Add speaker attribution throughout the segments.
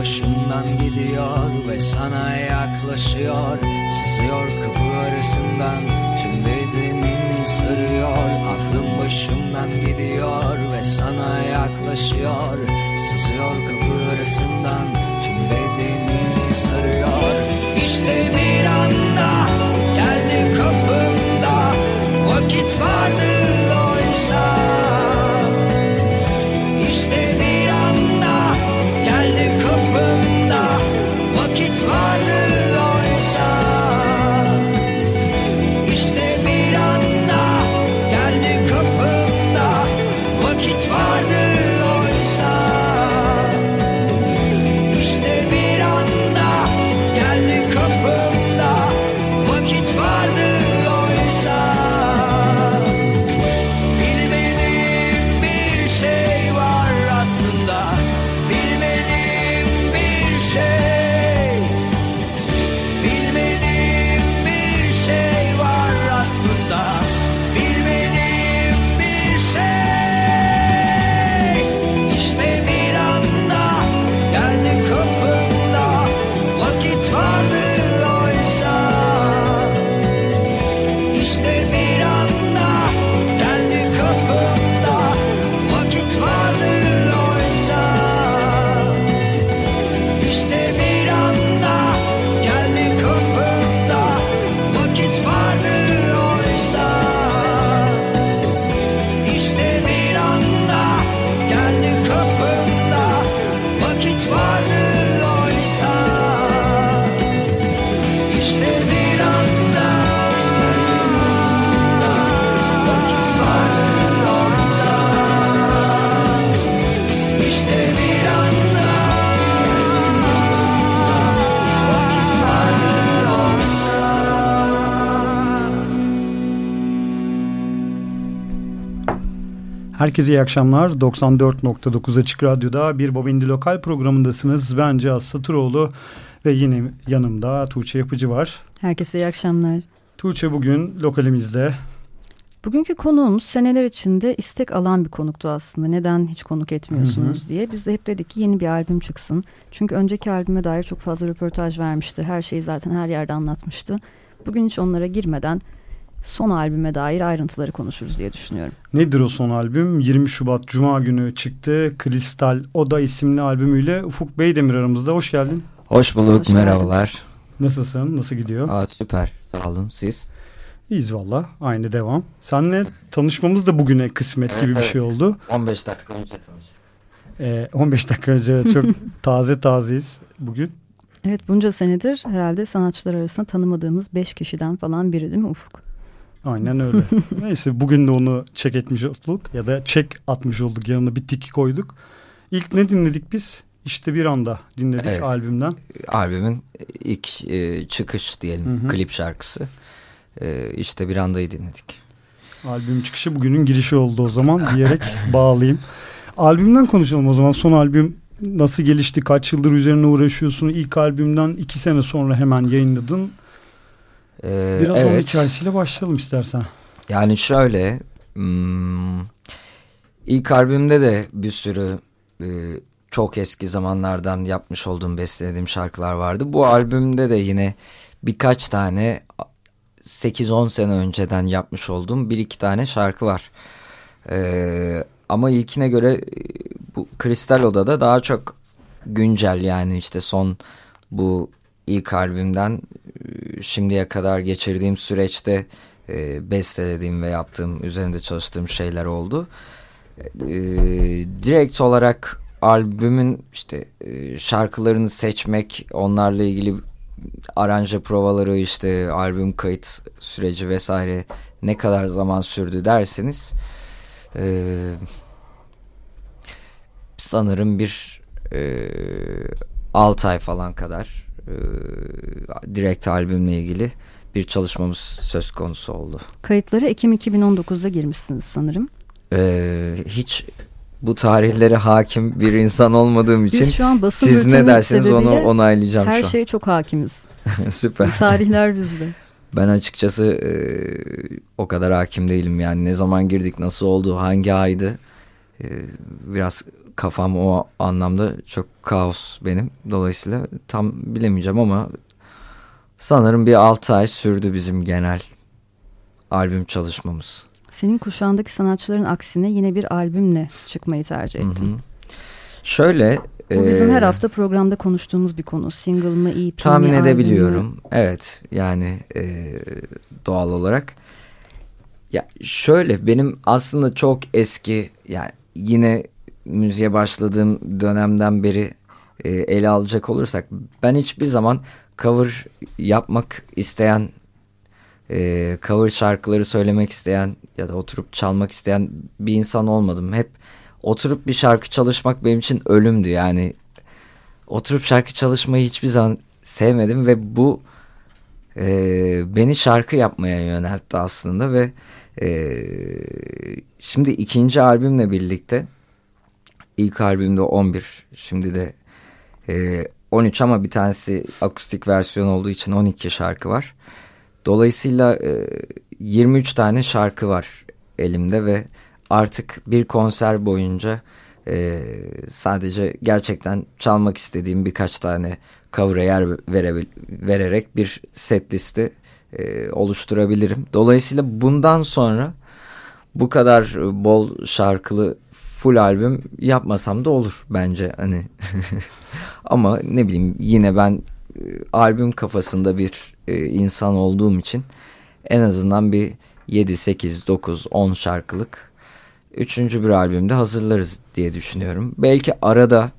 Speaker 1: başımdan gidiyor ve sana yaklaşıyor. Sızıyor kapı arasından tüm bedenim sarıyor. Aklım başımdan gidiyor ve sana yaklaşıyor. Sızıyor kapı arasından tüm bedenimi sarıyor. İşte bir anda geldi kapımda. Vakit vardı
Speaker 2: Herkese iyi akşamlar. 94.9 Açık Radyo'da bir Bobindi Lokal programındasınız. Ben Cihaz Satıroğlu ve yine yanımda Tuğçe Yapıcı var.
Speaker 3: Herkese iyi akşamlar.
Speaker 2: Tuğçe bugün lokalimizde.
Speaker 3: Bugünkü konuğumuz seneler içinde istek alan bir konuktu aslında. Neden hiç konuk etmiyorsunuz hı hı. diye. Biz de hep dedik ki yeni bir albüm çıksın. Çünkü önceki albüme dair çok fazla röportaj vermişti. Her şeyi zaten her yerde anlatmıştı. Bugün hiç onlara girmeden son albüme dair ayrıntıları konuşuruz diye düşünüyorum.
Speaker 2: Nedir o son albüm? 20 Şubat Cuma günü çıktı. Kristal Oda isimli albümüyle Ufuk Beydemir aramızda. Hoş geldin.
Speaker 4: Hoş bulduk. Hoş merhabalar.
Speaker 2: Nasılsın? Nasıl gidiyor?
Speaker 4: Aa, süper. Sağ olun. Siz?
Speaker 2: İyiyiz valla. Aynı devam. Senle tanışmamız da bugüne kısmet evet, gibi evet. bir şey oldu.
Speaker 4: 15 dakika önce tanıştık.
Speaker 2: Ee, 15 dakika önce çok taze tazeyiz bugün.
Speaker 3: Evet bunca senedir herhalde sanatçılar arasında tanımadığımız 5 kişiden falan biri değil mi Ufuk?
Speaker 2: Aynen öyle. Neyse bugün de onu çek etmiş olduk ya da çek atmış olduk yanına bir tik koyduk. İlk ne dinledik biz? işte bir anda dinledik
Speaker 4: Evet.
Speaker 2: albümden.
Speaker 4: Albümün ilk e, çıkış diyelim
Speaker 2: Hı hı.
Speaker 4: klip şarkısı. E, işte bir andayı dinledik.
Speaker 2: Albüm çıkışı bugünün girişi oldu o zaman diyerek bağlayayım. Albümden konuşalım o zaman. Son albüm nasıl gelişti? Kaç yıldır üzerine uğraşıyorsun? İlk albümden iki sene sonra hemen yayınladın.
Speaker 4: E,
Speaker 2: Biraz onun
Speaker 4: evet.
Speaker 2: hikayesiyle başlayalım istersen.
Speaker 4: Yani şöyle hmm, ilk albümde de bir sürü e, çok eski zamanlardan yapmış olduğum bestelediğim şarkılar vardı. Bu albümde de yine birkaç tane 8-10 sene önceden yapmış olduğum bir iki tane şarkı var. E, ama ilkine göre e, bu Kristal Oda'da daha çok güncel yani işte son bu ilk albümden e, şimdiye kadar geçirdiğim süreçte e, bestelediğim ve yaptığım üzerinde çalıştığım şeyler oldu. E, direkt olarak albümün işte e, şarkılarını seçmek, onlarla ilgili aranje provaları işte albüm kayıt süreci vesaire ne kadar zaman sürdü derseniz e, sanırım bir e, 6 ay falan kadar direkt albümle ilgili bir çalışmamız söz konusu oldu.
Speaker 3: Kayıtları Ekim 2019'da girmişsiniz sanırım.
Speaker 4: Ee, hiç bu tarihlere hakim bir insan olmadığım için
Speaker 3: Biz şu an basın
Speaker 4: siz ne derseniz onu onaylayacağım
Speaker 3: Her
Speaker 4: şu an.
Speaker 3: şeye çok hakimiz.
Speaker 4: Süper.
Speaker 3: Tarihler bizde.
Speaker 4: Ben açıkçası e, o kadar hakim değilim yani ne zaman girdik nasıl oldu hangi aydı E, biraz kafam o anlamda çok kaos benim dolayısıyla tam bilemeyeceğim ama sanırım bir 6 ay sürdü bizim genel albüm çalışmamız.
Speaker 3: Senin kuşağındaki sanatçıların aksine yine bir albümle çıkmayı tercih ettin.
Speaker 4: Hı hı. Şöyle
Speaker 3: Bu bizim
Speaker 4: e,
Speaker 3: her hafta programda konuştuğumuz bir konu. Single mı, EP mi,
Speaker 4: tahmin
Speaker 3: albüm mü?
Speaker 4: edebiliyorum. Evet yani e, doğal olarak. Ya şöyle benim aslında çok eski yani yine müziğe başladığım dönemden beri e, ele alacak olursak ben hiçbir zaman cover yapmak isteyen e, cover şarkıları söylemek isteyen ya da oturup çalmak isteyen bir insan olmadım. Hep oturup bir şarkı çalışmak benim için ölümdü yani oturup şarkı çalışmayı hiçbir zaman sevmedim ve bu e, beni şarkı yapmaya yöneltti aslında ve e, şimdi ikinci albümle birlikte ilk albümde 11 şimdi de e, 13 ama bir tanesi akustik versiyon olduğu için 12 şarkı var. Dolayısıyla e, 23 tane şarkı var elimde ve artık bir konser boyunca e, sadece gerçekten çalmak istediğim birkaç tane cover'a yer vere, vererek bir set listi e, oluşturabilirim. Dolayısıyla bundan sonra bu kadar bol şarkılı full albüm yapmasam da olur bence hani ama ne bileyim yine ben e, albüm kafasında bir e, insan olduğum için en azından bir 7 8 9 10 şarkılık üçüncü bir albümde hazırlarız diye düşünüyorum. Belki arada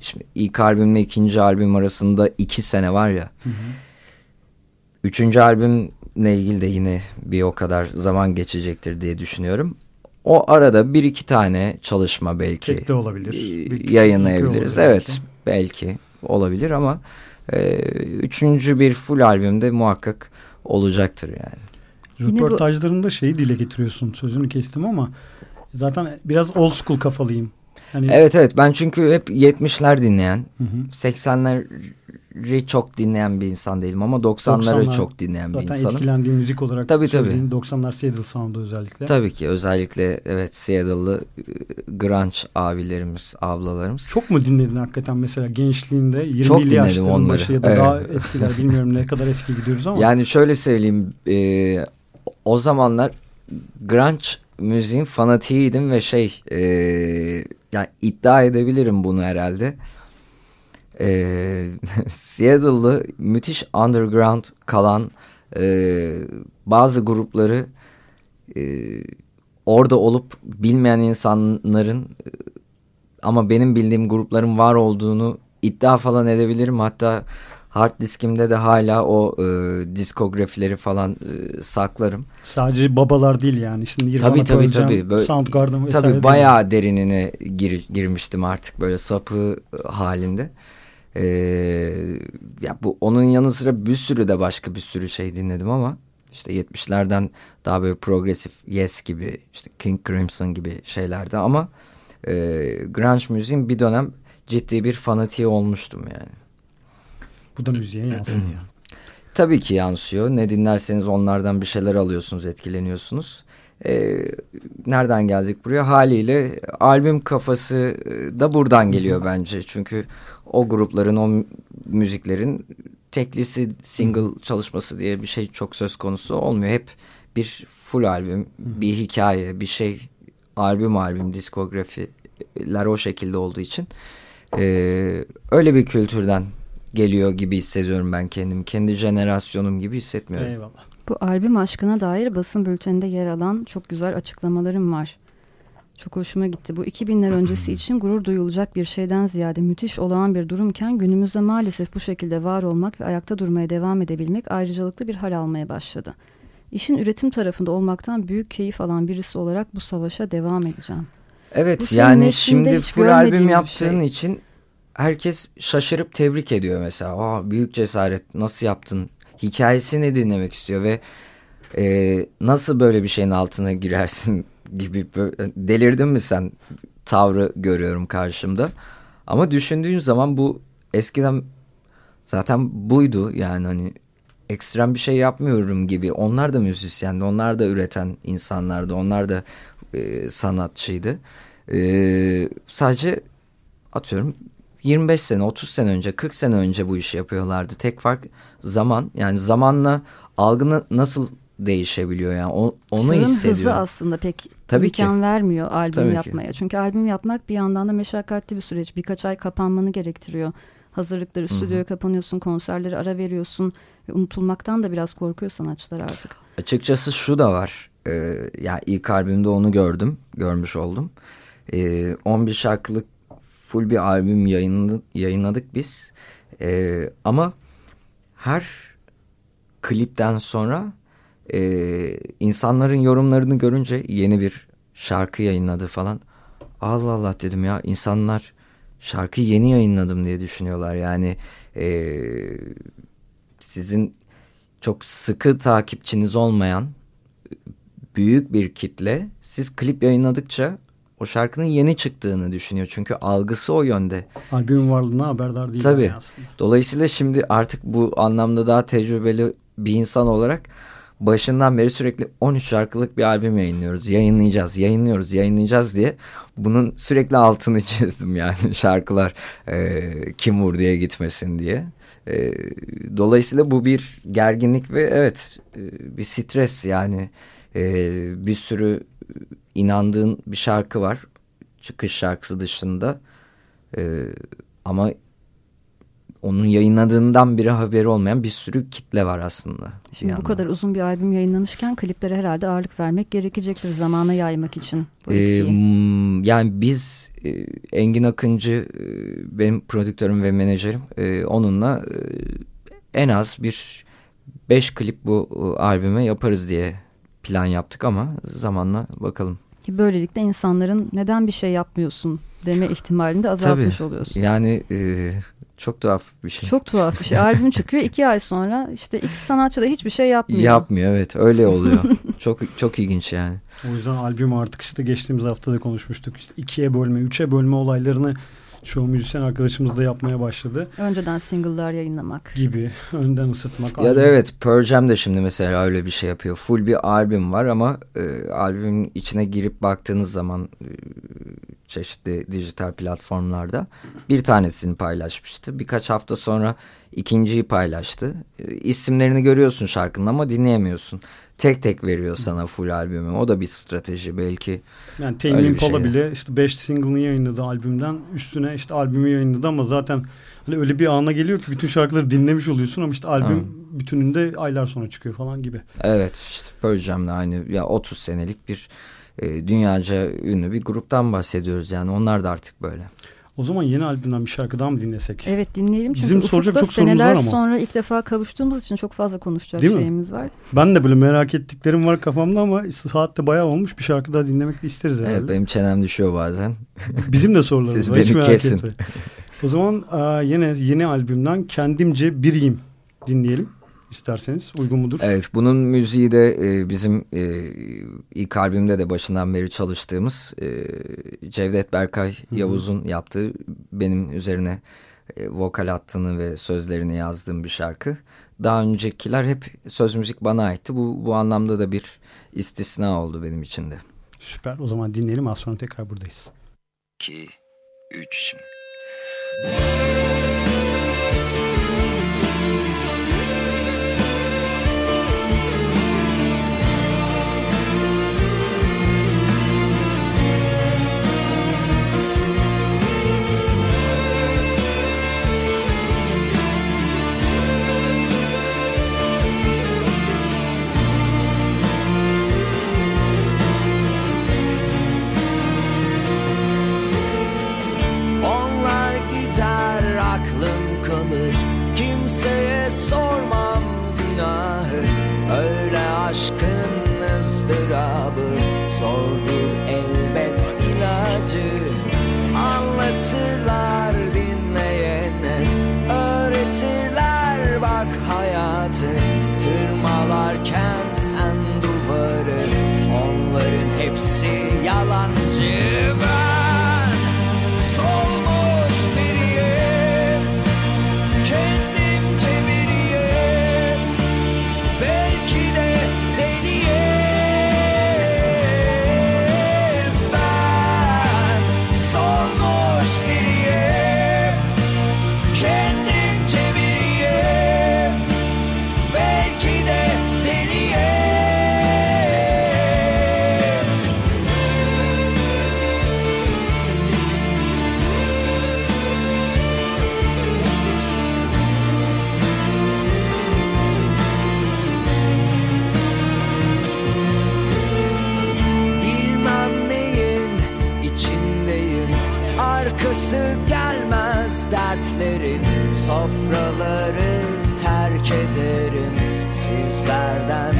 Speaker 4: şimdi ilk albümle ikinci albüm arasında iki sene var ya.
Speaker 2: Hı hı.
Speaker 4: Üçüncü albümle ilgili de yine bir o kadar zaman geçecektir diye düşünüyorum. O arada bir iki tane çalışma belki
Speaker 2: Tek de olabilir.
Speaker 4: e,
Speaker 2: Bir
Speaker 4: yayınlayabiliriz.
Speaker 2: Olur
Speaker 4: Evet belki olabilir ama e, üçüncü bir full albümde muhakkak olacaktır yani.
Speaker 3: Yine bu-
Speaker 2: Röportajlarında şeyi dile getiriyorsun. Sözünü kestim ama zaten biraz old school kafalıyım. Hani,
Speaker 4: Evet evet ben çünkü hep 70'ler dinleyen
Speaker 2: Hı hı.
Speaker 4: 80'leri çok dinleyen bir insan değilim ama 90'ları
Speaker 2: 90'lar
Speaker 4: çok dinleyen bir
Speaker 2: Zaten
Speaker 4: insanım.
Speaker 2: etkilendiğim müzik olarak
Speaker 4: Tabii,
Speaker 2: söylediğin 90'lar Seattle Sound'u özellikle.
Speaker 4: Tabii ki özellikle evet Seattle'lı grunge abilerimiz, ablalarımız.
Speaker 2: Çok mu dinledin hakikaten mesela gençliğinde 20'li
Speaker 4: Çok dinledim
Speaker 2: yaşların
Speaker 4: onları.
Speaker 2: başı ya da
Speaker 4: Evet.
Speaker 2: daha eskiler bilmiyorum ne kadar eski gidiyoruz ama.
Speaker 4: Yani şöyle söyleyeyim e, o zamanlar grunge müziğin fanatiydim ve şey e, yani iddia edebilirim bunu herhalde. E, Seattle'lı müthiş underground kalan e, bazı grupları e, orada olup bilmeyen insanların e, ama benim bildiğim grupların var olduğunu iddia falan edebilirim. Hatta hard diskimde de hala o e, diskografileri falan e, saklarım.
Speaker 2: Sadece babalar değil yani. Şimdi Nirvana,
Speaker 4: tabii tabii tabii. Böyle,
Speaker 2: Soundgarden vesaire.
Speaker 4: Tabii
Speaker 2: değil.
Speaker 4: bayağı derinine gir, girmiştim artık böyle sapı e, Ee, ya bu onun yanı sıra bir sürü de başka bir sürü şey dinledim ama işte 70'lerden daha böyle progresif Yes gibi işte King Crimson gibi şeylerde ama e, grunge müziğin bir dönem ciddi bir fanatiği olmuştum yani.
Speaker 2: Bu da müziğe yansıyor.
Speaker 4: Tabii ki yansıyor. Ne dinlerseniz onlardan bir şeyler alıyorsunuz, etkileniyorsunuz. Ee, nereden geldik buraya? Haliyle albüm kafası da buradan geliyor bence. Çünkü o grupların, o müziklerin teklisi, single çalışması diye bir şey çok söz konusu olmuyor. Hep bir full albüm, bir hikaye, bir şey, albüm albüm, diskografiler o şekilde olduğu için ee, öyle bir kültürden geliyor gibi hissediyorum ben kendimi. Kendi jenerasyonum gibi hissetmiyorum.
Speaker 2: Eyvallah.
Speaker 3: Bu albüm aşkına dair basın bülteninde yer alan çok güzel açıklamalarım var. Çok hoşuma gitti. Bu 2000'ler öncesi için gurur duyulacak bir şeyden ziyade müthiş olağan bir durumken günümüzde maalesef bu şekilde var olmak ve ayakta durmaya devam edebilmek ayrıcalıklı bir hal almaya başladı. İşin üretim tarafında olmaktan büyük keyif alan birisi olarak bu savaşa devam edeceğim.
Speaker 4: Evet
Speaker 3: Bu
Speaker 4: yani şimdi full albüm
Speaker 3: bir
Speaker 4: yaptığın
Speaker 3: şey.
Speaker 4: için herkes şaşırıp tebrik ediyor mesela. Aa, büyük cesaret nasıl yaptın? Hikayesini dinlemek istiyor ve e, nasıl böyle bir şeyin altına girersin gibi delirdin mi sen tavrı görüyorum karşımda. Ama düşündüğün zaman bu eskiden zaten buydu yani hani ekstrem bir şey yapmıyorum gibi. Onlar da müzisyendi, onlar da üreten insanlardı, onlar da e, sanatçıydı. E, sadece atıyorum 25 sene, 30 sene önce, 40 sene önce bu işi yapıyorlardı. Tek fark zaman yani zamanla algını nasıl değişebiliyor yani o- onu
Speaker 3: hızı
Speaker 4: hissediyorum.
Speaker 3: aslında pek
Speaker 4: Tabii
Speaker 3: imkan vermiyor albüm
Speaker 4: Tabii ki.
Speaker 3: yapmaya. Çünkü albüm yapmak bir yandan da meşakkatli bir süreç. Birkaç ay kapanmanı gerektiriyor. Hazırlıkları, stüdyoya kapanıyorsun, konserleri ara veriyorsun. Ve unutulmaktan da biraz korkuyor sanatçılar artık.
Speaker 4: Açıkçası şu da var. Ee, ya ilk albümde onu gördüm, görmüş oldum. Ee, 11 şarkılık full bir albüm yayınladık, yayınladık biz. Ee, ama her klipten sonra e, insanların yorumlarını görünce yeni bir şarkı yayınladı falan. Allah Allah dedim ya insanlar şarkıyı yeni yayınladım diye düşünüyorlar. Yani e, sizin çok sıkı takipçiniz olmayan büyük bir kitle siz klip yayınladıkça o şarkının yeni çıktığını düşünüyor. Çünkü algısı o yönde.
Speaker 2: Albümün varlığına haberdar değil
Speaker 4: Tabii.
Speaker 2: yani aslında.
Speaker 4: Dolayısıyla şimdi artık bu anlamda daha tecrübeli bir insan olarak başından beri sürekli 13 şarkılık bir albüm yayınlıyoruz. Yayınlayacağız, yayınlıyoruz, yayınlayacağız diye bunun sürekli altını çizdim yani şarkılar e, kim vur diye gitmesin diye. E, dolayısıyla bu bir gerginlik ve evet e, bir stres yani e, bir sürü inandığın bir şarkı var çıkış şarkısı dışında E, ama onun yayınladığından biri haberi olmayan bir sürü kitle var aslında. bir
Speaker 3: Şimdi bu kadar uzun bir albüm yayınlamışken kliplere herhalde ağırlık vermek gerekecektir zamana yaymak için bu
Speaker 4: Ee,
Speaker 3: etkiyi.
Speaker 4: m, yani biz e, Engin Akıncı e, benim prodüktörüm ve menajerim e, onunla e, en az bir beş klip bu e, albüme yaparız diye plan yaptık ama zamanla bakalım.
Speaker 3: Böylelikle insanların neden bir şey yapmıyorsun deme ihtimalini de azaltmış
Speaker 4: Tabii.
Speaker 3: oluyorsun.
Speaker 4: Yani e, çok tuhaf bir şey.
Speaker 3: Çok tuhaf bir şey. Albüm çıkıyor iki ay sonra işte X sanatçı da hiçbir şey yapmıyor.
Speaker 4: Yapmıyor evet öyle oluyor. çok çok ilginç yani.
Speaker 2: O yüzden albüm artık işte geçtiğimiz hafta da konuşmuştuk. İşte ikiye bölme, üçe bölme olaylarını çoğu müzisyen arkadaşımız da yapmaya başladı
Speaker 3: Önceden single'lar yayınlamak.
Speaker 2: gibi. Önden ısıtmak.
Speaker 4: Ya da
Speaker 2: albüm-
Speaker 4: evet Pearl Jam de şimdi mesela öyle bir şey yapıyor. Full bir albüm var ama e, albümün içine girip baktığınız zaman e, çeşitli dijital platformlarda bir tanesini paylaşmıştı. Birkaç hafta sonra ikinciyi paylaştı. E, isimlerini görüyorsun şarkının ama dinleyemiyorsun. Tek tek veriyor sana full albümü. O da bir strateji belki.
Speaker 2: Yani Tame Impala
Speaker 4: şey.
Speaker 2: bile işte 5 single'ını yayınladı albümden. Üstüne işte albümü yayınladı ama zaten hani öyle bir ana geliyor ki bütün şarkıları dinlemiş oluyorsun ama işte albüm bütününde aylar sonra çıkıyor falan gibi.
Speaker 4: Evet işte Pearl Jam'le aynı ya 30 senelik bir e, dünyaca ünlü bir gruptan bahsediyoruz yani onlar da artık böyle.
Speaker 2: O zaman yeni albümden bir şarkı daha mı dinlesek?
Speaker 3: Evet dinleyelim çünkü
Speaker 2: Bizim soracak çok sorumuz
Speaker 3: seneler
Speaker 2: var ama.
Speaker 3: sonra ilk defa kavuştuğumuz için çok fazla konuşacak
Speaker 2: Değil mi?
Speaker 3: şeyimiz var.
Speaker 2: Ben de böyle merak ettiklerim var kafamda ama saatte bayağı olmuş. Bir şarkı daha dinlemek de isteriz herhalde.
Speaker 4: Evet benim çenem düşüyor bazen.
Speaker 2: Bizim de sorularımız
Speaker 4: Siz
Speaker 2: var. hiç
Speaker 4: beni
Speaker 2: merak
Speaker 4: kesin.
Speaker 2: etme. O zaman yine yeni albümden Kendimce Biriyim dinleyelim isterseniz. Uygun mudur?
Speaker 4: Evet bunun müziği de e, bizim e, ilk albümde de başından beri çalıştığımız e, Cevdet Berkay Yavuz'un yaptığı benim üzerine e, vokal attığını ve sözlerini yazdığım bir şarkı. Daha öncekiler hep söz müzik bana aitti. Bu, bu anlamda da bir istisna oldu benim için de.
Speaker 2: Süper. O zaman dinleyelim. Az sonra tekrar buradayız.
Speaker 5: 2, 3 şimdi.
Speaker 1: Sizlerden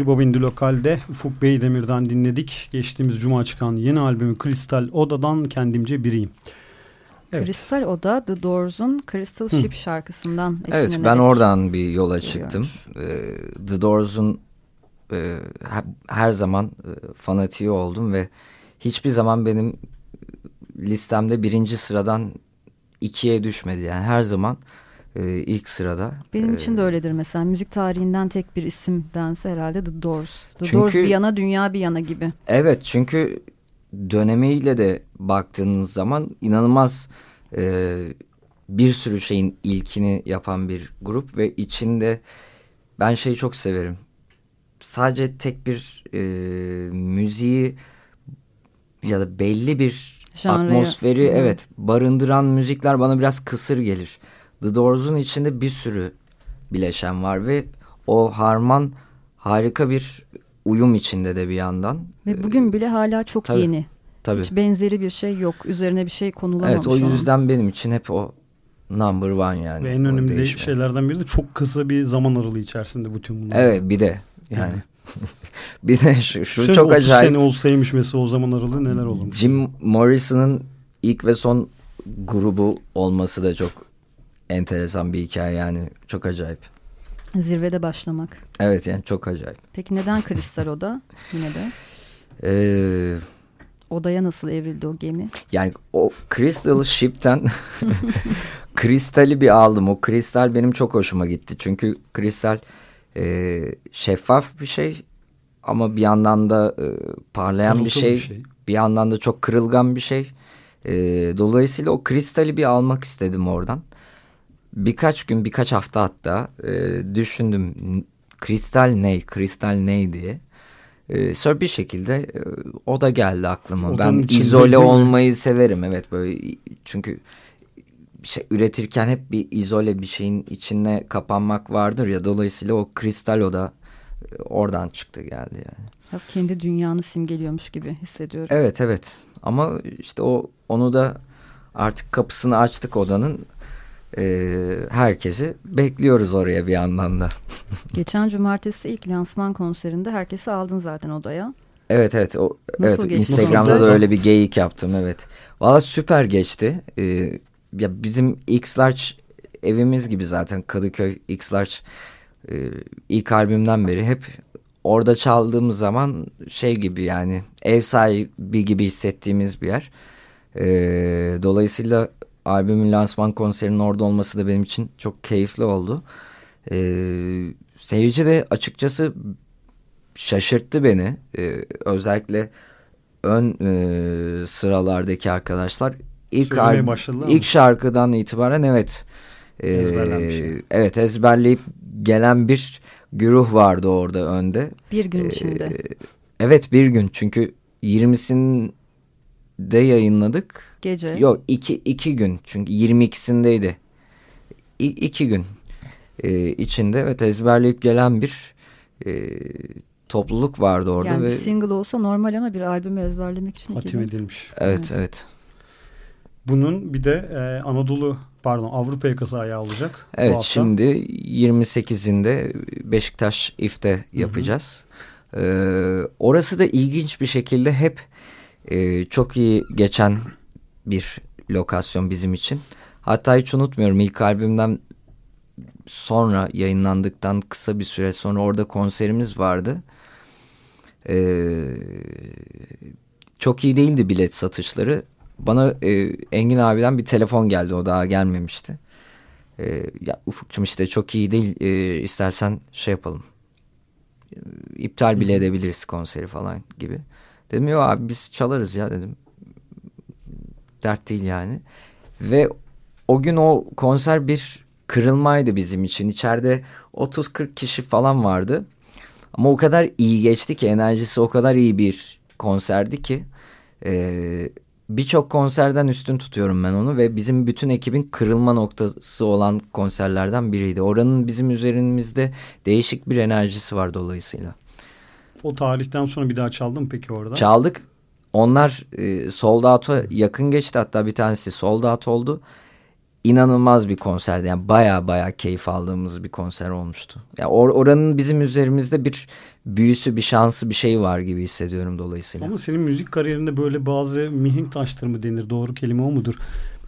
Speaker 2: Bir Bobindi Lokal'de Ufuk Beydemir'den dinledik. Geçtiğimiz cuma çıkan yeni albümü Kristal Oda'dan Kendimce Biriyim. Evet.
Speaker 3: Kristal Oda The Doors'un Crystal Ship şarkısından
Speaker 4: Evet
Speaker 3: esinlenerek
Speaker 4: ben oradan bir yola çıktım. Ee, The Doors'un e, her, her zaman e, fanatiği oldum ve hiçbir zaman benim listemde birinci sıradan ikiye düşmedi. Yani her zaman e, ilk sırada.
Speaker 3: Benim
Speaker 4: E,
Speaker 3: için de öyledir mesela. Müzik tarihinden tek bir isim dense herhalde The Doors. The
Speaker 4: Çünkü-
Speaker 3: Doors bir yana dünya bir yana gibi.
Speaker 4: Evet çünkü dönemiyle de baktığınız zaman inanılmaz e, bir sürü şeyin ilkini yapan bir grup ve içinde ben şeyi çok severim. Sadece tek bir e, müziği ya da belli bir
Speaker 3: Janraya-
Speaker 4: atmosferi
Speaker 3: Hı.
Speaker 4: evet barındıran müzikler bana biraz kısır gelir. The Doors'un içinde bir sürü bileşen var ve o harman harika bir uyum içinde de bir yandan.
Speaker 3: Ve bugün bile hala çok
Speaker 4: tabii,
Speaker 3: yeni.
Speaker 4: Tabii.
Speaker 3: Hiç benzeri bir şey yok. Üzerine bir şey konulamamış.
Speaker 4: Evet o yüzden benim için hep o number one yani.
Speaker 2: Ve en önemli
Speaker 4: değişme.
Speaker 2: şeylerden biri de çok kısa bir zaman aralığı içerisinde bütün bunlar.
Speaker 4: Evet bir de yani. bir de şu, şu
Speaker 2: Şöyle
Speaker 4: çok
Speaker 2: 30
Speaker 4: acayip.
Speaker 2: sene olsaymış mesela o zaman aralığı neler olurmuş?
Speaker 4: Jim Morrison'ın ilk ve son grubu olması da çok enteresan bir hikaye yani. Çok acayip.
Speaker 3: Zirvede başlamak.
Speaker 4: Evet yani çok acayip.
Speaker 3: Peki neden kristal oda? Yine de.
Speaker 4: Ee,
Speaker 3: Odaya nasıl evrildi o gemi?
Speaker 4: yani o Crystal Ship'ten kristali bir aldım. O kristal benim çok hoşuma gitti. Çünkü kristal e, şeffaf bir şey ama bir yandan da e, parlayan bir şey,
Speaker 2: bir şey.
Speaker 4: Bir yandan da çok kırılgan bir şey. E, dolayısıyla o kristali bir almak istedim oradan. Birkaç gün, birkaç hafta hatta e, düşündüm. Kristal ne, kristal ne diye. E, sonra bir şekilde e, o da geldi aklıma.
Speaker 2: Odanın
Speaker 4: ben izole
Speaker 2: değil mi?
Speaker 4: olmayı severim. Evet böyle çünkü bir şey üretirken hep bir izole bir şeyin içine kapanmak vardır ya. Dolayısıyla o kristal oda e, oradan çıktı geldi yani.
Speaker 3: Biraz kendi dünyanı simgeliyormuş gibi hissediyorum.
Speaker 4: Evet evet ama işte o onu da artık kapısını açtık odanın. Ee, herkesi bekliyoruz oraya bir yandan da.
Speaker 3: Geçen cumartesi ilk lansman konserinde herkesi aldın zaten odaya.
Speaker 4: Evet evet o
Speaker 3: Nasıl
Speaker 4: evet
Speaker 3: geçti?
Speaker 4: Instagram'da
Speaker 2: Nasıl?
Speaker 4: da öyle bir geyik yaptım evet. Valla süper geçti. Ee, ya bizim X Large evimiz gibi zaten Kadıköy X Large e, ilk albümden beri hep orada çaldığımız zaman şey gibi yani ev sahibi gibi hissettiğimiz bir yer. Ee, dolayısıyla albümün lansman konserinin orada olması da benim için çok keyifli oldu. Ee, seyirci de açıkçası şaşırttı beni. Ee, özellikle ön e, sıralardaki arkadaşlar ilk
Speaker 2: mı?
Speaker 4: ilk şarkıdan itibaren evet e, evet ezberleyip gelen bir güruh vardı orada önde.
Speaker 3: Bir gün
Speaker 4: Ee,
Speaker 3: içinde.
Speaker 4: Evet bir gün çünkü 20'sinde yayınladık.
Speaker 3: Gece.
Speaker 4: Yok iki, iki gün çünkü 22'sindeydi. İ, iki gün e, içinde evet ezberleyip gelen bir e, topluluk vardı orada.
Speaker 3: yani
Speaker 4: ve,
Speaker 3: bir single olsa normal ama bir albümü ezberlemek için
Speaker 2: Hatim edilmiş.
Speaker 4: Evet evet.
Speaker 2: Bunun bir de e, Anadolu pardon Avrupa yakası ayağı olacak. bu
Speaker 4: Evet şimdi 28'inde Beşiktaş İF'te yapacağız. Ee, orası da ilginç bir şekilde hep e, çok iyi geçen bir lokasyon bizim için. Hatta hiç unutmuyorum ilk albümden sonra yayınlandıktan kısa bir süre sonra orada konserimiz vardı. Ee, çok iyi değildi bilet satışları. Bana e, Engin abiden bir telefon geldi o daha gelmemişti. Ee, ya Ufukçum işte çok iyi değil e, istersen şey yapalım. E, iptal bile edebiliriz konseri falan gibi. Dedim yok abi biz çalarız ya dedim. Dert değil yani. Ve o gün o konser bir kırılmaydı bizim için. İçeride 30-40 kişi falan vardı. Ama o kadar iyi geçti ki enerjisi o kadar iyi bir konserdi ki e, birçok konserden üstün tutuyorum ben onu ve bizim bütün ekibin kırılma noktası olan konserlerden biriydi. Oranın bizim üzerimizde değişik bir enerjisi var dolayısıyla.
Speaker 2: O tarihten sonra bir daha çaldın mı peki orada?
Speaker 4: Çaldık. Onlar e, sold out'a yakın geçti. Hatta bir tanesi sold out oldu. İnanılmaz bir konserdi. Yani baya baya keyif aldığımız bir konser olmuştu. Ya or- oranın bizim üzerimizde bir büyüsü, bir şansı, bir şey var gibi hissediyorum dolayısıyla.
Speaker 2: Ama senin müzik kariyerinde böyle bazı mihenk taşları mı denir? Doğru kelime o mudur?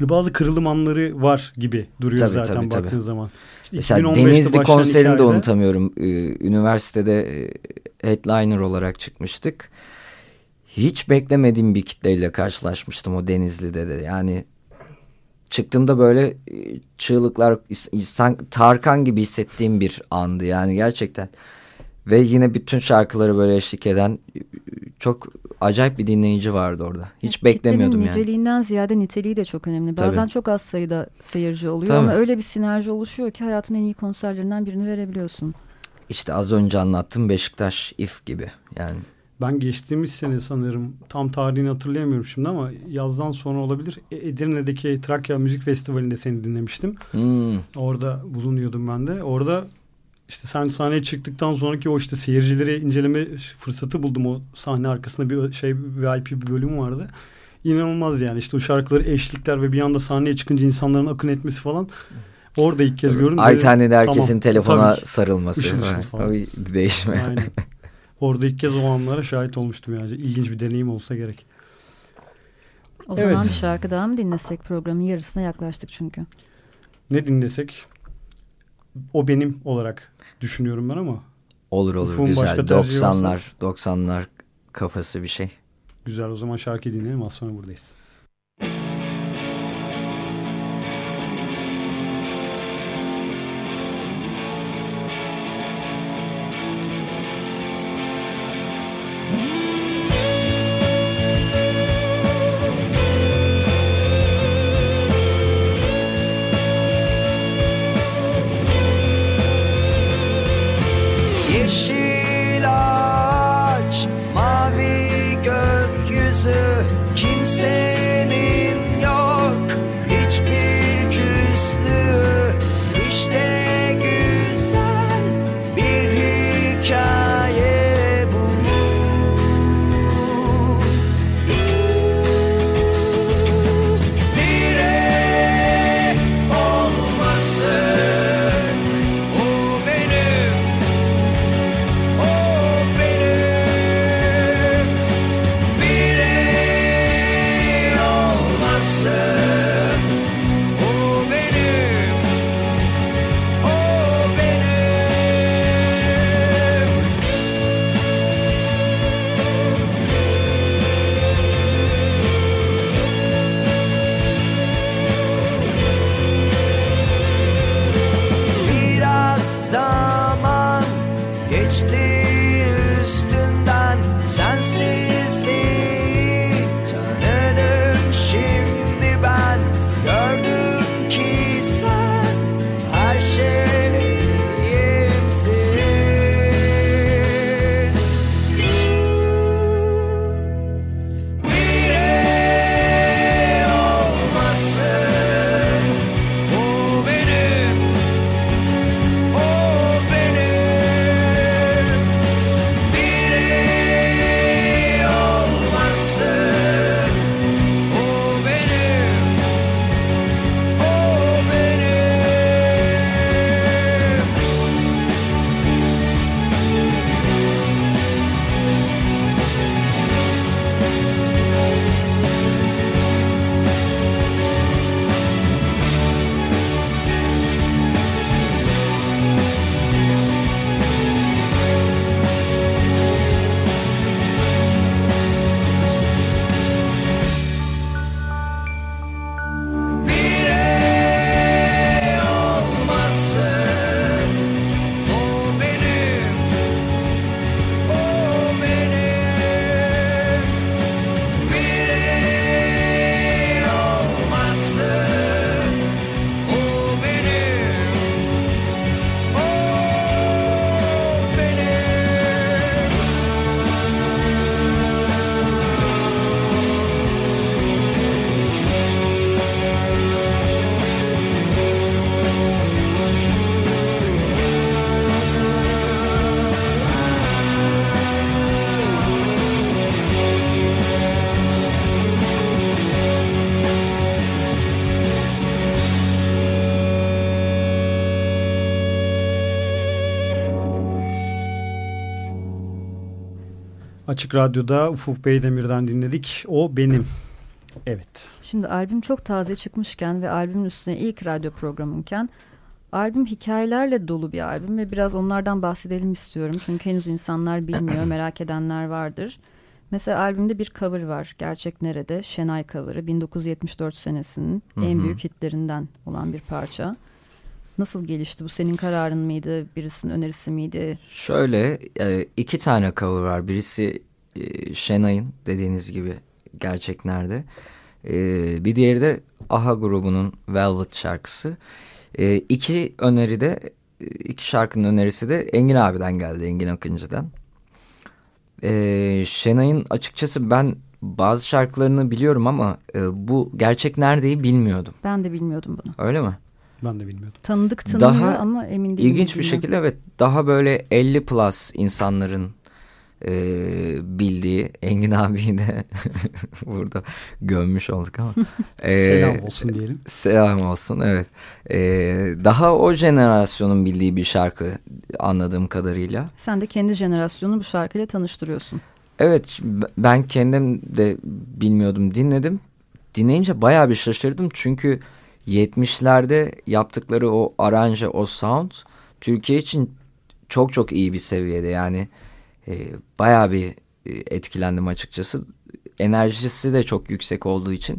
Speaker 2: Böyle bazı kırılım anları var gibi duruyor
Speaker 4: Tabii,
Speaker 2: zaten
Speaker 4: tabii, tabii.
Speaker 2: baktığın zaman. İşte
Speaker 4: Mesela
Speaker 2: 2015'te
Speaker 4: Denizli konserini de
Speaker 2: hikayede-
Speaker 4: unutamıyorum. Ee, üniversitede e, headliner olarak çıkmıştık. Hiç beklemediğim bir kitleyle karşılaşmıştım o Denizli'de de. Yani çıktığımda böyle e, çığlıklar insan Tarkan gibi hissettiğim bir andı yani gerçekten. Ve yine bütün şarkıları böyle eşlik eden e, çok acayip bir dinleyici vardı orada. Hiç
Speaker 3: Evet,
Speaker 4: beklemiyordum yani.
Speaker 3: niceliğinden ziyade niteliği de çok önemli. Bazen
Speaker 4: Tabii.
Speaker 3: çok az sayıda seyirci oluyor
Speaker 4: Tabii.
Speaker 3: ama öyle bir sinerji oluşuyor ki hayatın en iyi konserlerinden birini verebiliyorsun.
Speaker 4: İşte az önce anlattığım Beşiktaş if gibi yani.
Speaker 1: Ben geçtiğimiz sene sanırım tam tarihini hatırlayamıyorum şimdi ama yazdan sonra olabilir. E- Edirne'deki Trakya Müzik Festivali'nde seni dinlemiştim.
Speaker 4: Hmm.
Speaker 1: Orada bulunuyordum ben de. Orada işte sen sahneye çıktıktan sonraki o işte seyircileri inceleme fırsatı buldum. O sahne arkasında bir şey VIP bir bölüm vardı. İnanılmaz yani işte o şarkıları eşlikler ve bir anda sahneye çıkınca insanların akın etmesi falan. Orada ilk kez gördüm.
Speaker 4: Ay tane de herkesin
Speaker 1: Tamam,
Speaker 4: telefona
Speaker 1: tabii
Speaker 4: sarılması.
Speaker 1: Işıl ışıl falan.
Speaker 4: Bir değişme.
Speaker 1: Aynen. Orada ilk kez o anlara şahit olmuştum yani. İlginç bir deneyim olsa gerek.
Speaker 3: O
Speaker 1: Evet.
Speaker 3: zaman bir şarkı daha mı dinlesek programın yarısına yaklaştık çünkü.
Speaker 1: Ne dinlesek o benim olarak düşünüyorum ben ama
Speaker 4: Olur olur
Speaker 1: Ufuk'un
Speaker 4: güzel.
Speaker 1: başka tercihi
Speaker 4: 90'lar 90'lar kafası bir şey.
Speaker 1: güzel o zaman şarkı dinleyelim az sonra buradayız. Açık Radyo'da Ufuk Beydemir'den dinledik. O benim. Evet.
Speaker 3: Şimdi albüm çok taze çıkmışken ve albümün üstüne ilk radyo programınken Albüm hikayelerle dolu bir albüm ve biraz onlardan bahsedelim istiyorum. Çünkü henüz insanlar bilmiyor, merak edenler vardır. Mesela albümde bir cover var. Gerçek Nerede? Şenay cover'ı. 1974 senesinin
Speaker 4: Hı
Speaker 3: en büyük hitlerinden olan bir parça. Nasıl gelişti? Bu senin kararın mıydı? Birisinin önerisi miydi?
Speaker 4: Şöyle e, iki tane cover var. Birisi e, Şenay'ın dediğiniz gibi gerçek nerede. E, bir diğeri de Aha grubunun Velvet şarkısı. E, iki öneri de iki şarkının önerisi de Engin abiden geldi. Engin Akıncı'dan. E, Şenay'ın açıkçası ben bazı şarkılarını biliyorum ama e, bu gerçek neredeyi bilmiyordum.
Speaker 3: Ben de bilmiyordum bunu.
Speaker 4: Öyle mi?
Speaker 2: Ben de bilmiyordum.
Speaker 3: Tanıdık tanıyor
Speaker 4: Daha
Speaker 3: ama emin değilim.
Speaker 4: İlginç bir şekilde evet daha böyle 50 plus insanların e, bildiği Engin abiyi de burada gömmüş olduk ama. E,
Speaker 2: Selam olsun diyelim.
Speaker 4: Selam olsun evet. E, daha o jenerasyonun bildiği bir şarkı anladığım kadarıyla.
Speaker 3: Sen de kendi jenerasyonunu bu şarkıyla tanıştırıyorsun.
Speaker 4: Evet ben kendim de bilmiyordum dinledim. Dinleyince bayağı bir şaşırdım çünkü 70'lerde yaptıkları o aranje o sound Türkiye için çok çok iyi bir seviyede yani e, bayağı bir e, etkilendim açıkçası. Enerjisi de çok yüksek olduğu için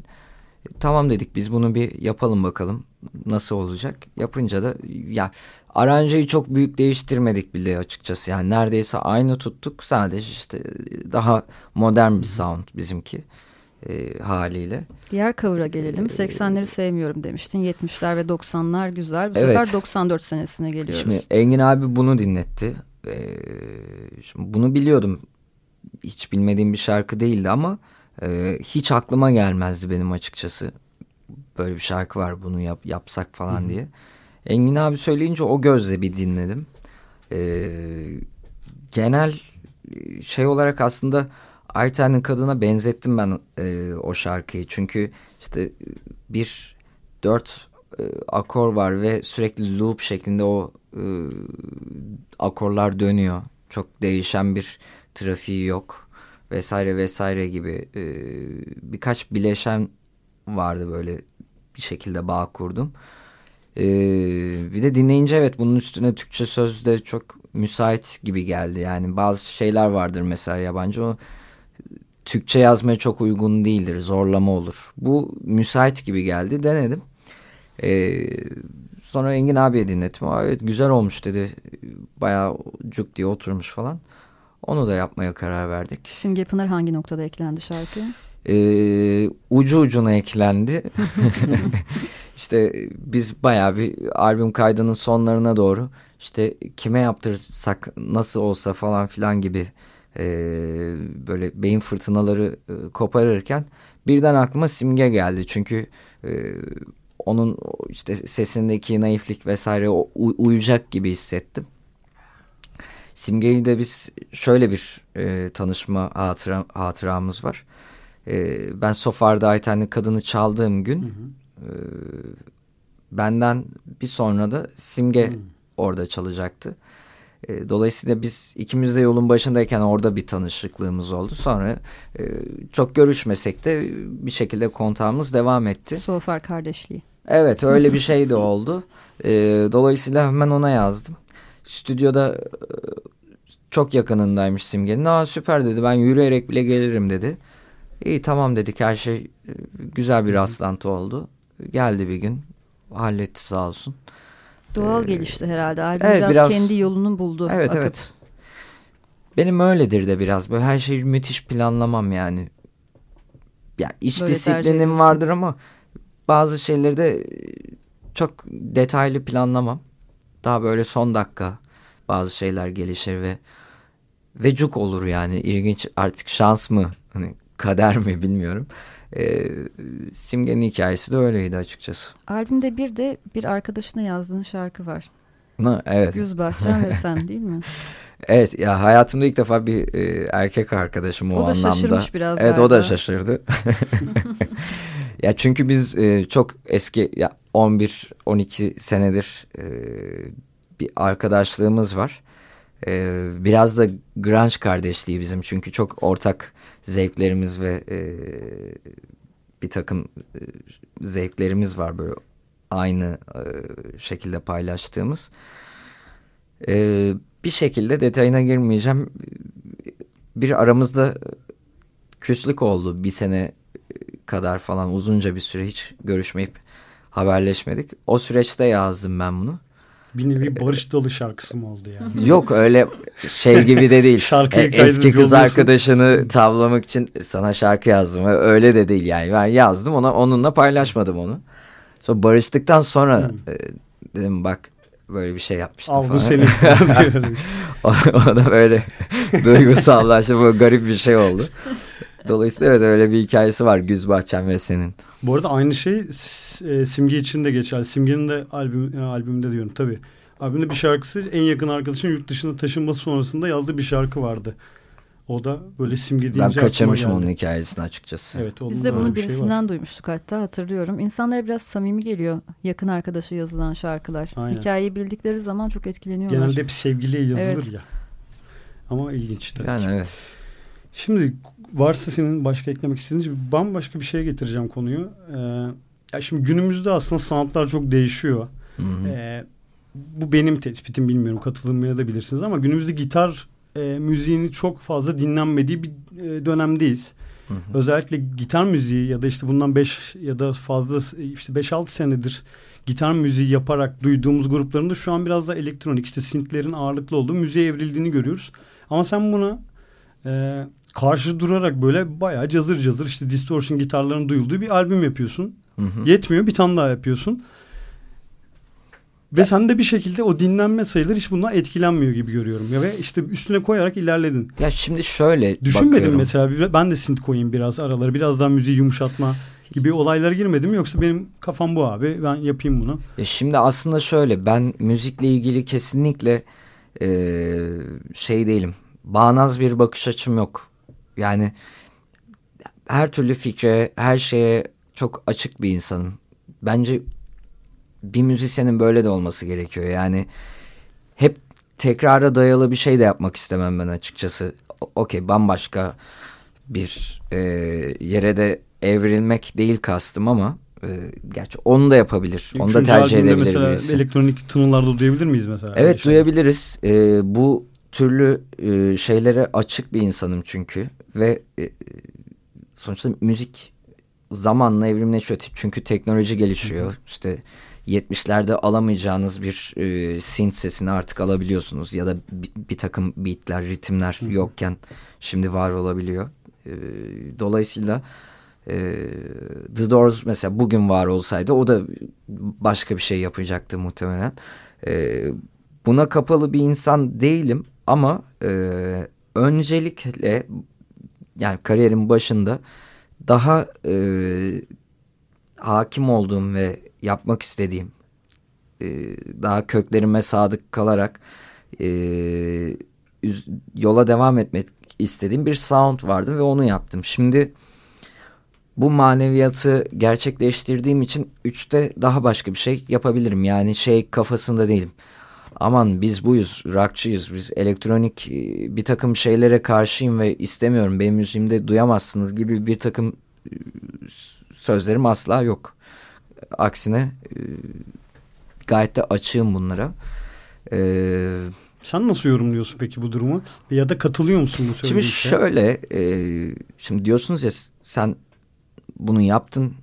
Speaker 4: e, tamam dedik biz bunu bir yapalım bakalım nasıl olacak. Yapınca da ya aranjeyi çok büyük değiştirmedik bile açıkçası. Yani neredeyse aynı tuttuk. Sadece işte daha modern bir sound bizimki e, haliyle.
Speaker 3: Diğer cover'a gelelim. 80'leri sevmiyorum demiştin. 70'ler ve 90'lar güzel. Bu
Speaker 4: Evet.
Speaker 3: sefer 94 senesine geliyoruz.
Speaker 4: Şimdi Engin abi bunu dinletti. Ee, şimdi bunu biliyordum. Hiç bilmediğim bir şarkı değildi ama e, hiç aklıma gelmezdi benim açıkçası. Böyle bir şarkı var bunu yap, yapsak falan diye. Engin abi söyleyince o gözle bir dinledim. Ee, genel e, şey olarak aslında Ayten'in kadına benzettim ben e, o şarkıyı. Çünkü işte e, bir dört e, akor var ve sürekli loop şeklinde o e, akorlar dönüyor. Çok değişen bir trafiği yok vesaire vesaire gibi e, birkaç bileşen vardı böyle bir şekilde bağ kurdum. E, bir de dinleyince evet bunun üstüne Türkçe söz de çok müsait gibi geldi. Yani bazı şeyler vardır mesela yabancı o Türkçe yazmaya çok uygun değildir zorlama olur. Bu müsait gibi geldi denedim. Ee, sonra Engin abiye dinlettim. Aa, evet güzel olmuş dedi. Bayağı cuk diye oturmuş falan. Onu da yapmaya karar verdik.
Speaker 3: Simge Pınar hangi noktada eklendi şarkıya?
Speaker 4: Ee, ucu ucuna eklendi. işte biz bayağı bir albüm kaydının sonlarına doğru işte kime yaptırsak nasıl olsa falan filan gibi e, böyle beyin fırtınaları e, koparırken birden aklıma Simge geldi. Çünkü e, onun işte sesindeki naiflik vesaire o, u- uyacak gibi hissettim. Simge'yi de biz şöyle bir e, tanışma hatıra, hatıramız var. E, ben Sofar'da Ayten'li kadını çaldığım gün e, benden bir sonra da Simge orada çalacaktı. E, dolayısıyla biz ikimiz de yolun başındayken orada bir tanışıklığımız oldu. Sonra e, çok görüşmesek de bir şekilde kontağımız devam etti.
Speaker 3: Sofar kardeşliği.
Speaker 4: Evet öyle bir şey de oldu. E, dolayısıyla hemen ona yazdım. Stüdyoda çok yakınındaymış Simge'nin. Aa süper dedi ben yürüyerek bile gelirim dedi. İyi tamam dedik her şey güzel bir rastlantı oldu. Geldi bir gün halletti sağ olsun.
Speaker 3: Doğal
Speaker 4: Ee,
Speaker 3: gelişti herhalde. Albüm
Speaker 4: evet,
Speaker 3: biraz,
Speaker 4: biraz-
Speaker 3: kendi yolunu buldu.
Speaker 4: Evet
Speaker 3: akıp.
Speaker 4: evet. Benim öyledir de biraz böyle her şeyi müthiş planlamam yani. Ya iş
Speaker 3: Böyle
Speaker 4: disiplinim vardır ama bazı şeyleri de e, çok detaylı planlamam. Daha böyle son dakika bazı şeyler gelişir ve ve cuk olur yani ilginç artık şans mı hani kader mi bilmiyorum. Ee, Simge'nin hikayesi de öyleydi açıkçası.
Speaker 3: Albümde bir de bir arkadaşına yazdığın şarkı var.
Speaker 4: Ama evet.
Speaker 3: Güz Bahçen ve sen değil mi?
Speaker 4: Evet ya hayatımda ilk defa bir e, erkek arkadaşım o,
Speaker 3: O da
Speaker 4: anlamda.
Speaker 3: şaşırmış biraz
Speaker 4: Evet o da
Speaker 3: galiba.
Speaker 4: şaşırdı. ya çünkü biz e, çok eski ya 11 12 senedir e, bir arkadaşlığımız var. E, biraz da grunge kardeşliği bizim çünkü çok ortak zevklerimiz ve e, bir takım e, zevklerimiz var böyle aynı e, şekilde paylaştığımız. E, bir şekilde detayına girmeyeceğim. Bir aramızda küslük oldu bir sene kadar falan uzunca bir süre hiç görüşmeyip haberleşmedik. O süreçte yazdım ben bunu.
Speaker 2: Bir nevi Barış Dalı şarkısı mı oldu yani?
Speaker 4: Yok öyle şey gibi de değil.
Speaker 2: Şarkıyı
Speaker 4: E, Eski kız
Speaker 2: yolluyorsun.
Speaker 4: arkadaşını tavlamak için sana şarkı yazdım. Öyle de değil yani. Ben yazdım ona onunla paylaşmadım onu. Sonra barıştıktan sonra e, dedim bak böyle bir şey yapmıştım
Speaker 2: Al bu senin.
Speaker 4: o, o da böyle duygusallaştı. Bu garip bir şey oldu. Dolayısıyla evet öyle bir hikayesi var Güzbahçem ve senin.
Speaker 2: Bu arada aynı şey e, Simge için de geçerli. Simge'nin de albüm, e, albümünde diyorum tabii. Albümde bir şarkısı en yakın arkadaşın yurt dışına taşınması sonrasında yazdığı bir şarkı vardı. O da böyle Simge deyince
Speaker 4: Ben kaçırmışım onun hikayesini açıkçası.
Speaker 2: Evet,
Speaker 3: Biz de bunu
Speaker 2: bir şey
Speaker 3: birisinden duymuştuk hatta hatırlıyorum. İnsanlara biraz samimi geliyor yakın arkadaşa yazılan şarkılar.
Speaker 2: Aynen.
Speaker 3: Hikayeyi bildikleri zaman çok etkileniyorlar.
Speaker 2: Genelde hep sevgiliye yazılır
Speaker 3: Evet.
Speaker 2: ya. Ama ilginç tabii
Speaker 4: Yani
Speaker 2: ki.
Speaker 4: evet.
Speaker 2: Şimdi varsa senin başka eklemek istediğin bambaşka bir şeye getireceğim konuyu. Ee, ya şimdi günümüzde aslında sanatlar çok değişiyor.
Speaker 4: Hı hı.
Speaker 2: Ee, bu benim tespitim bilmiyorum katılmaya da bilirsiniz ama günümüzde gitar e, müziğinin çok fazla dinlenmediği bir e, dönemdeyiz.
Speaker 4: Hı hı.
Speaker 2: Özellikle gitar müziği ya da işte bundan 5 ya da fazla işte 5-6 senedir gitar müziği yaparak duyduğumuz grupların da şu an biraz da elektronik işte synthlerin ağırlıklı olduğu müziğe evrildiğini görüyoruz. Ama sen buna e, karşı durarak böyle bayağı cazır cazır işte distortion gitarların duyulduğu bir albüm yapıyorsun.
Speaker 4: Hı hı.
Speaker 2: Yetmiyor bir tane daha yapıyorsun. Ve sen de bir şekilde o dinlenme sayıları hiç bundan etkilenmiyor gibi görüyorum. Ya ve işte üstüne koyarak ilerledin.
Speaker 4: Ya şimdi şöyle
Speaker 2: Düşünmedin
Speaker 4: bakıyorum.
Speaker 2: mesela ben de synth koyayım biraz araları biraz daha müziği yumuşatma gibi olaylara girmedim yoksa benim kafam bu abi ben yapayım bunu.
Speaker 4: Ya şimdi aslında şöyle ben müzikle ilgili kesinlikle eee, şey değilim. Bağnaz bir bakış açım yok. Yani her türlü fikre, her şeye çok açık bir insanım. Bence bir müzisyenin böyle de olması gerekiyor. Yani hep tekrara dayalı bir şey de yapmak istemem ben açıkçası. Okey bambaşka bir e, yere de evrilmek değil kastım ama e, gerçi onu da yapabilir. Onu da
Speaker 2: Üçüncü
Speaker 4: tercih edebilir
Speaker 2: mesela
Speaker 4: birisi.
Speaker 2: elektronik tınılarda duyabilir miyiz mesela?
Speaker 4: Evet
Speaker 2: şey.
Speaker 4: duyabiliriz. E, bu türlü e, şeylere açık bir insanım çünkü ve e, sonuçta müzik zamanla evrimleşiyor. Çünkü teknoloji gelişiyor. İşte 70'lerde alamayacağınız bir e, synth sesini artık alabiliyorsunuz ya da bir, bir takım beatler, ritimler yokken şimdi var olabiliyor. E, dolayısıyla e, The Doors mesela bugün var olsaydı o da başka bir şey yapacaktı muhtemelen. E, buna kapalı bir insan değilim ama e, öncelikle yani kariyerin başında daha e, hakim olduğum ve yapmak istediğim e, daha köklerime sadık kalarak e, yola devam etmek istediğim bir sound vardı ve onu yaptım. Şimdi bu maneviyatı gerçekleştirdiğim için üçte daha başka bir şey yapabilirim. Yani şey kafasında değilim. Aman biz buyuz, rockçıyız, biz elektronik e, bir takım şeylere karşıyım ve istemiyorum. Benim müziğimde duyamazsınız gibi bir takım e, sözlerim asla yok. Aksine e, gayet de açığım bunlara. Eee
Speaker 2: Sen nasıl yorumluyorsun peki bu durumu? Ya da katılıyor musun bu
Speaker 4: Şimdi
Speaker 2: söylediğin şeye?
Speaker 4: şöyle, e, şimdi diyorsunuz ya sen bunu yaptın.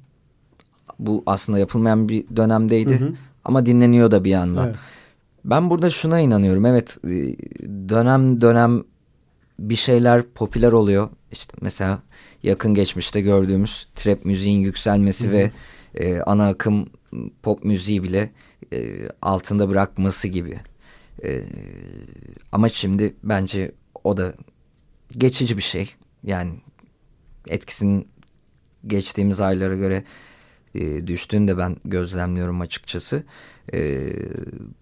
Speaker 4: Bu aslında yapılmayan bir dönemdeydi.
Speaker 2: Hı hı.
Speaker 4: Ama dinleniyor da bir yandan.
Speaker 2: Evet.
Speaker 4: Ben burada şuna inanıyorum. Evet e, dönem dönem bir şeyler popüler oluyor. İşte mesela yakın geçmişte gördüğümüz trap müziğin yükselmesi ve e, ana akım pop müziği bile e, altında bırakması gibi. E, ama şimdi bence o da geçici bir şey. Yani etkisinin geçtiğimiz aylara göre e, düştüğünü de ben gözlemliyorum açıkçası. E,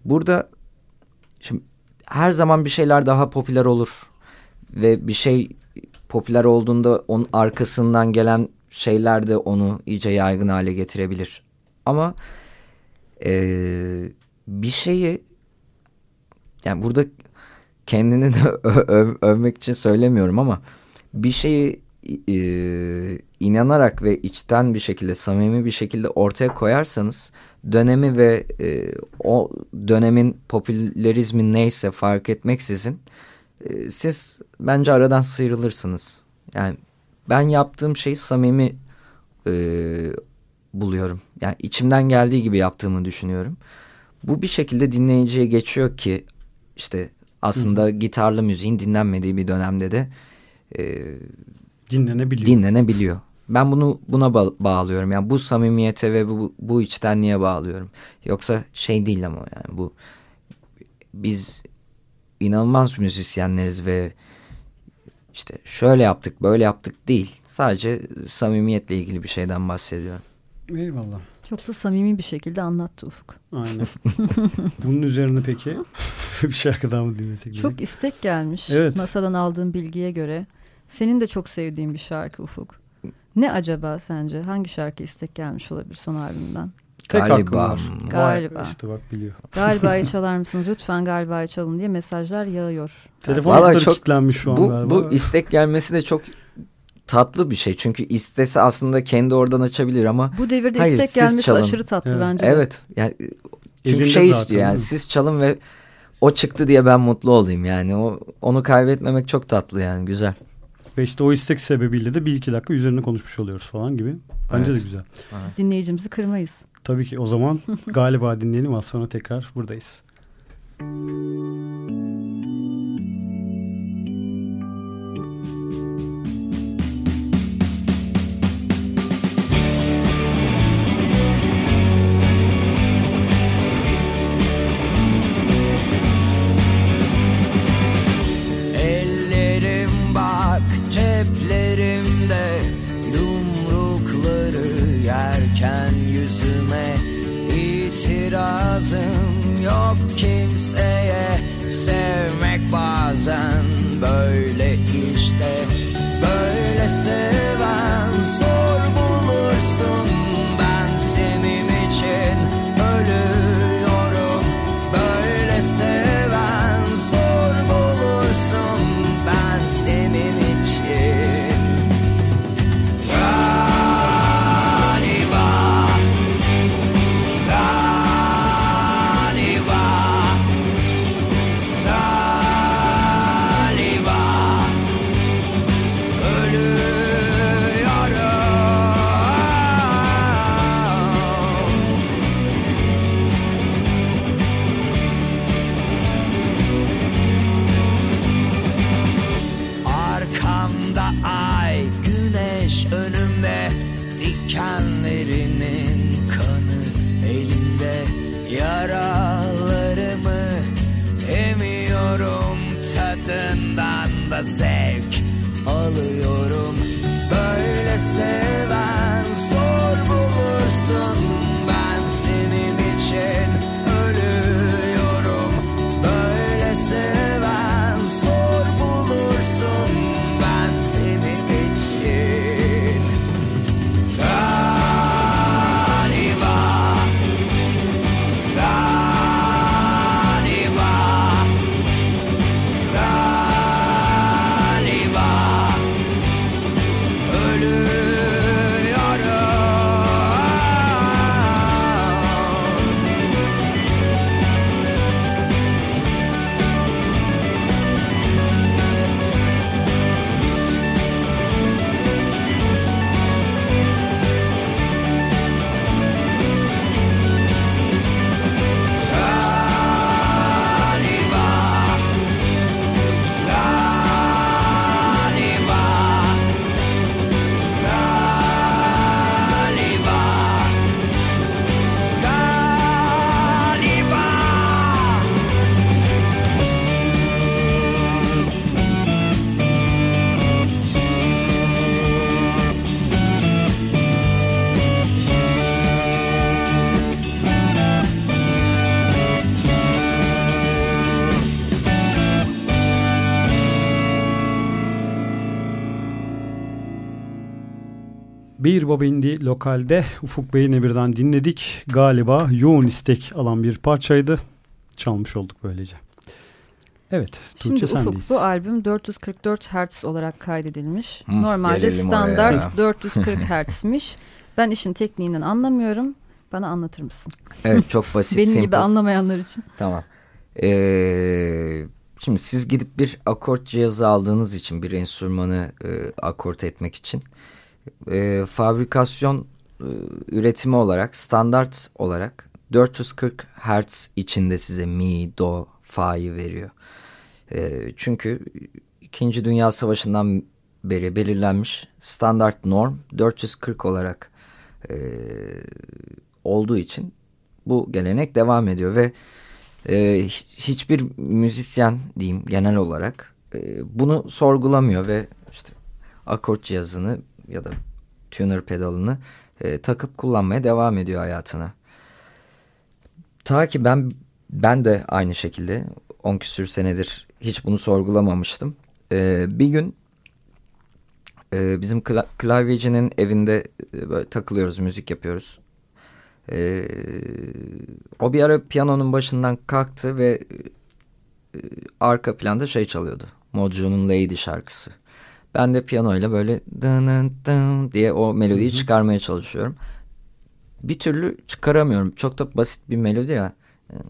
Speaker 4: burada şimdi her zaman bir şeyler daha popüler olur ve bir şey popüler olduğunda onun arkasından gelen şeyler de onu iyice yaygın hale getirebilir. Ama e, bir şeyi yani burada kendini de övmek için söylemiyorum ama bir şeyi e, inanarak ve içten bir şekilde samimi bir şekilde ortaya koyarsanız dönemi ve e, o dönemin popülerizmi neyse fark etmeksizin e, siz bence aradan sıyrılırsınız. Yani ben yaptığım şeyi samimi e, buluyorum. Yani içimden geldiği gibi yaptığımı düşünüyorum. Bu bir şekilde dinleyiciye geçiyor ki işte aslında Hı. gitarlı müziğin dinlenmediği bir dönemde de e,
Speaker 2: dinlenebiliyor.
Speaker 4: dinlenebiliyor. Ben bunu buna ba bağlıyorum. Yani bu samimiyete ve bu, bu içtenliğe bağlıyorum. Yoksa şey değil ama yani bu biz inanılmaz müzisyenleriz ve işte şöyle yaptık böyle yaptık değil. Sadece samimiyetle ilgili bir şeyden bahsediyorum.
Speaker 2: Eyvallah.
Speaker 3: Çok da samimi bir şekilde anlattı Ufuk.
Speaker 2: Aynen. Bunun üzerine peki bir şarkı daha mı dinlesek?
Speaker 3: Çok istek gelmiş.
Speaker 2: Evet.
Speaker 3: Masadan aldığım bilgiye göre. Senin de çok sevdiğin bir şarkı Ufuk. Ne acaba sence? Hangi şarkı istek gelmiş olabilir son albümden?
Speaker 2: Tek
Speaker 4: Galiba.
Speaker 3: Galiba.
Speaker 2: İşte bak biliyor.
Speaker 3: Galiba'yı çalar mısınız? Lütfen Galiba'yı çalın diye mesajlar yağıyor.
Speaker 2: Telefon hatları
Speaker 4: çok-
Speaker 2: kilitlenmiş şu an
Speaker 4: Bu,
Speaker 2: galiba.
Speaker 4: bu istek gelmesi de çok tatlı bir şey. Çünkü istese aslında kendi oradan açabilir ama
Speaker 3: Bu devirde
Speaker 4: Hayır,
Speaker 3: istek gelmesi
Speaker 4: çalın.
Speaker 3: aşırı tatlı
Speaker 2: Evet.
Speaker 3: bence de.
Speaker 4: evet yani çünkü
Speaker 2: Elinde
Speaker 4: şey
Speaker 2: zaten,
Speaker 4: istiyor yani siz çalın ve o çıktı diye ben mutlu olayım yani o onu kaybetmemek çok tatlı yani güzel.
Speaker 2: Ve işte o istek sebebiyle de bir iki dakika üzerine konuşmuş oluyoruz falan gibi. Bence
Speaker 4: Evet.
Speaker 2: de güzel.
Speaker 3: Dinleyicimizi kırmayız.
Speaker 2: Tabii ki o zaman galiba dinleyelim az sonra tekrar buradayız.
Speaker 1: Ellerim ceplerimde Yumrukları yerken yüzüme itirazım yok. Kimseye Sevmek bazen böyle işte. Böyle seven zor bulursun
Speaker 2: Bir Baba indi lokalde Ufuk Bey'in birden dinledik. Galiba yoğun istek alan bir parçaydı. Çalmış olduk böylece. Evet,
Speaker 3: Şimdi
Speaker 2: Tuğçe
Speaker 3: Ufuk
Speaker 2: sendeyiz.
Speaker 3: bu albüm 444 Hz olarak kaydedilmiş.
Speaker 4: Hı,
Speaker 3: Normalde standart
Speaker 4: oraya.
Speaker 3: 440 Hz'miş. Ben işin tekniğinden anlamıyorum. Bana anlatır mısın?
Speaker 4: Evet çok basit.
Speaker 3: Benim
Speaker 4: simple.
Speaker 3: gibi anlamayanlar için.
Speaker 4: Tamam. Ee, şimdi siz gidip bir akort cihazı aldığınız için bir enstrümanı e, akort etmek için e, fabrikasyon e, üretimi olarak standart olarak 440 Hz içinde size mi, do, fa'yı veriyor. E, çünkü İkinci Dünya Savaşı'ndan beri belirlenmiş standart norm 440 olarak e, olduğu için bu gelenek devam ediyor ve e, hi- hiçbir müzisyen diyeyim genel olarak e, bunu sorgulamıyor ve işte akort cihazını ya da tuner pedalını e, takıp kullanmaya devam ediyor hayatına. Ta ki ben ben de aynı şekilde 10 küsür senedir hiç bunu sorgulamamıştım. E, bir gün e, bizim kla- klavyecinin evinde e, böyle takılıyoruz, müzik yapıyoruz. Ee, o bir ara piyanonun başından kalktı ve e, arka planda şey çalıyordu. Mojo'nun Lady şarkısı. Ben de piyanoyla böyle dın dın diye o melodiyi çıkarmaya çalışıyorum. Bir türlü çıkaramıyorum. Çok da basit bir melodi ya. Yani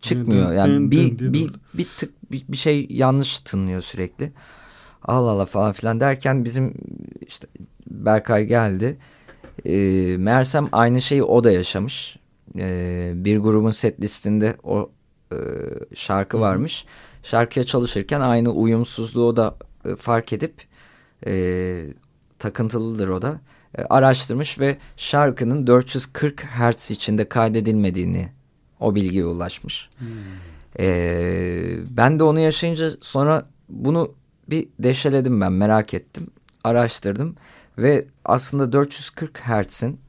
Speaker 4: Çıkmıyor. Yani bir, bir, bir tık bir, bir şey yanlış tınlıyor sürekli. Allah Allah falan filan derken bizim işte Berkay geldi. E, meğersem aynı şeyi o da yaşamış. E, bir grubun set listinde o e, şarkı varmış. Şarkıya çalışırken aynı uyumsuzluğu da e, fark edip e, takıntılıdır o da. E, araştırmış ve şarkının 440 Hz içinde kaydedilmediğini o bilgiye ulaşmış. E, ben de onu yaşayınca sonra bunu bir deşeledim ben merak ettim. Araştırdım ve aslında 440 Hz'in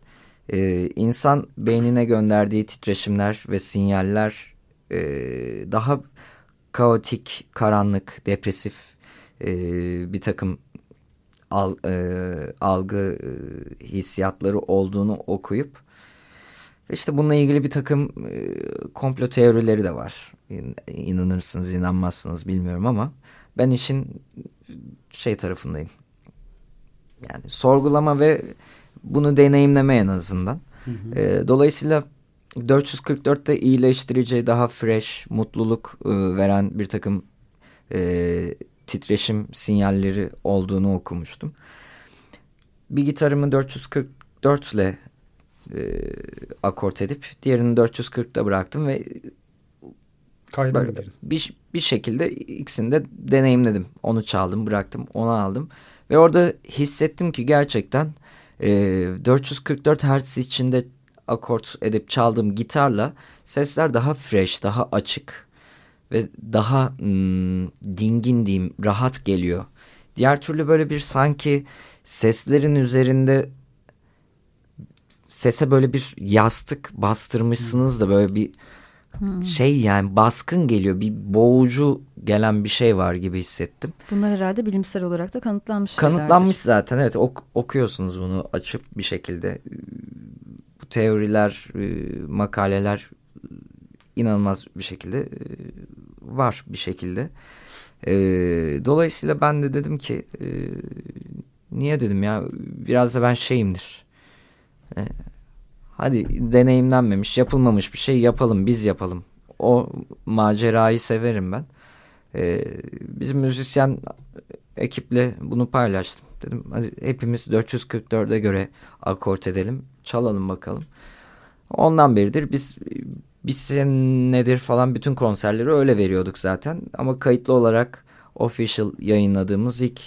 Speaker 4: e, insan beynine gönderdiği titreşimler ve sinyaller e, daha kaotik, karanlık, depresif e, bir takım al, e, algı e, hissiyatları olduğunu okuyup işte bununla ilgili bir takım e, komplo teorileri de var. İn- İnanırsınız, inanmazsınız bilmiyorum ama ben işin şey tarafındayım. Yani sorgulama ve bunu deneyimleme en azından. E, dolayısıyla 444'te iyileştirici, daha fresh, mutluluk e, veren bir takım e, titreşim sinyalleri olduğunu okumuştum. Bir gitarımı 444 ile e, akort edip diğerini 440'da bıraktım ve
Speaker 2: Kayda
Speaker 4: bir, bir şekilde ikisini de deneyimledim. Onu çaldım, bıraktım, onu aldım. Ve orada hissettim ki gerçekten e, 444 Hz içinde akort edip çaldığım gitarla sesler daha fresh, daha açık ve daha hmm, dingin diyeyim, rahat geliyor. Diğer türlü böyle bir sanki seslerin üzerinde sese böyle bir yastık bastırmışsınız da böyle bir şey yani baskın geliyor. Bir boğucu gelen bir şey var gibi hissettim.
Speaker 3: Bunlar herhalde bilimsel olarak da kanıtlanmış şeylerdir.
Speaker 4: Kanıtlanmış zaten evet ok- okuyorsunuz bunu açıp bir şekilde. Bu teoriler, e, makaleler inanılmaz bir şekilde e, var bir şekilde. E, Dolayısıyla ben de dedim ki e, niye dedim ya biraz da ben şeyimdir. E, Hadi deneyimlenmemiş, yapılmamış bir şey yapalım, biz yapalım. O macerayı severim ben. Ee, bizim müzisyen ekiple bunu paylaştım. Dedim hadi hepimiz 444'e göre akort edelim, çalalım bakalım. Ondan beridir biz bir senedir falan bütün konserleri öyle veriyorduk zaten. Ama kayıtlı olarak official yayınladığımız ilk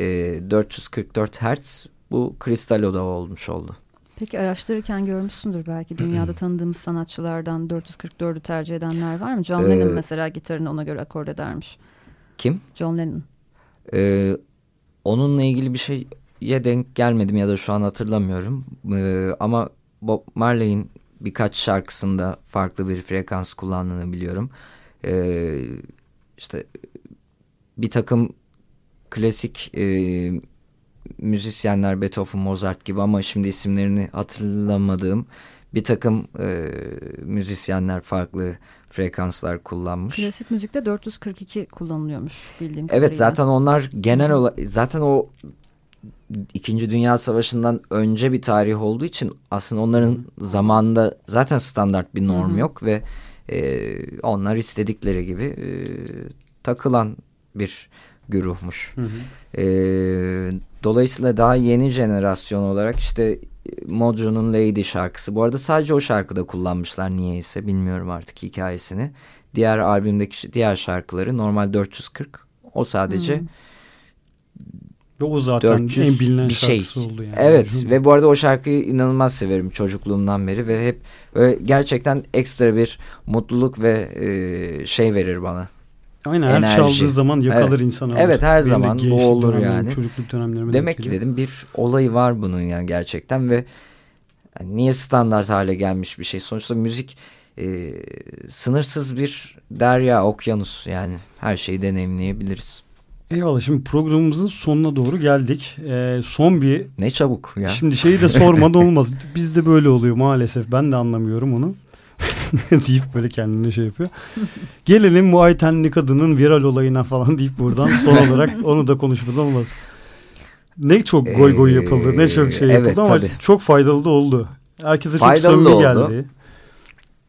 Speaker 4: e, 444 Hz bu Kristalo'da olmuş oldu.
Speaker 3: Peki araştırırken görmüşsündür belki dünyada tanıdığımız sanatçılardan 444'ü tercih edenler var mı? John
Speaker 4: Ee,
Speaker 3: Lennon mesela gitarını ona göre akord edermiş.
Speaker 4: Kim?
Speaker 3: John Lennon.
Speaker 4: Ee, onunla ilgili bir şeye denk gelmedim ya da şu an hatırlamıyorum. Ee, ama Bob Marley'in birkaç şarkısında farklı bir frekans kullandığını biliyorum. Ee, işte bir takım klasik e, müzisyenler Beethoven, Mozart gibi ama şimdi isimlerini hatırlamadığım bir takım e, müzisyenler farklı frekanslar kullanmış.
Speaker 3: Klasik müzikte 442 kullanılıyormuş bildiğim kadarıyla.
Speaker 4: Evet zaten onlar genel olarak zaten o İkinci Dünya Savaşı'ndan önce bir tarih olduğu için aslında onların zamanında zaten standart bir norm yok ve e, onlar istedikleri gibi e, takılan bir güruhmuş.
Speaker 2: Hı hı.
Speaker 4: E, dolayısıyla daha yeni jenerasyon olarak işte Mojo'nun Lady şarkısı. Bu arada sadece o şarkıda kullanmışlar niyeyse bilmiyorum artık hikayesini. Diğer albümdeki diğer şarkıları normal 440. O sadece.
Speaker 2: Ve o zaten
Speaker 4: 400
Speaker 2: en bilinen
Speaker 4: bir şey.
Speaker 2: şarkısı oldu yani.
Speaker 4: Evet
Speaker 2: Hı.
Speaker 4: ve bu arada o şarkıyı inanılmaz severim çocukluğumdan beri ve hep gerçekten ekstra bir mutluluk ve e, şey verir bana.
Speaker 2: Aynen her
Speaker 4: enerji.
Speaker 2: çaldığı zaman yakalar
Speaker 4: Evet.
Speaker 2: insanı.
Speaker 4: Evet, her
Speaker 2: Benim
Speaker 4: zaman bu olur yani.
Speaker 2: Çocukluk dönemlerime
Speaker 4: Demek ki dedim bir olayı var bunun yani gerçekten ve yani niye standart hale gelmiş bir şey. Sonuçta müzik e, sınırsız bir derya, okyanus yani her şeyi deneyimleyebiliriz.
Speaker 2: Eyvallah şimdi programımızın sonuna doğru geldik. Ee, son bir
Speaker 4: Ne çabuk ya.
Speaker 2: Şimdi şeyi de sormadan olmaz. Bizde böyle oluyor maalesef. Ben de anlamıyorum onu. deyip böyle kendine şey yapıyor. Gelelim bu Aytenli kadının viral olayına falan deyip buradan son olarak onu da konuşmadan olmaz. Ne çok goy goy yapıldı, ne çok şey
Speaker 4: Ee,
Speaker 2: yapıldı
Speaker 4: evet,
Speaker 2: ama
Speaker 4: tabii.
Speaker 2: çok faydalı da oldu. Herkese çok
Speaker 4: Faydalı
Speaker 2: samimi
Speaker 4: da oldu.
Speaker 2: geldi.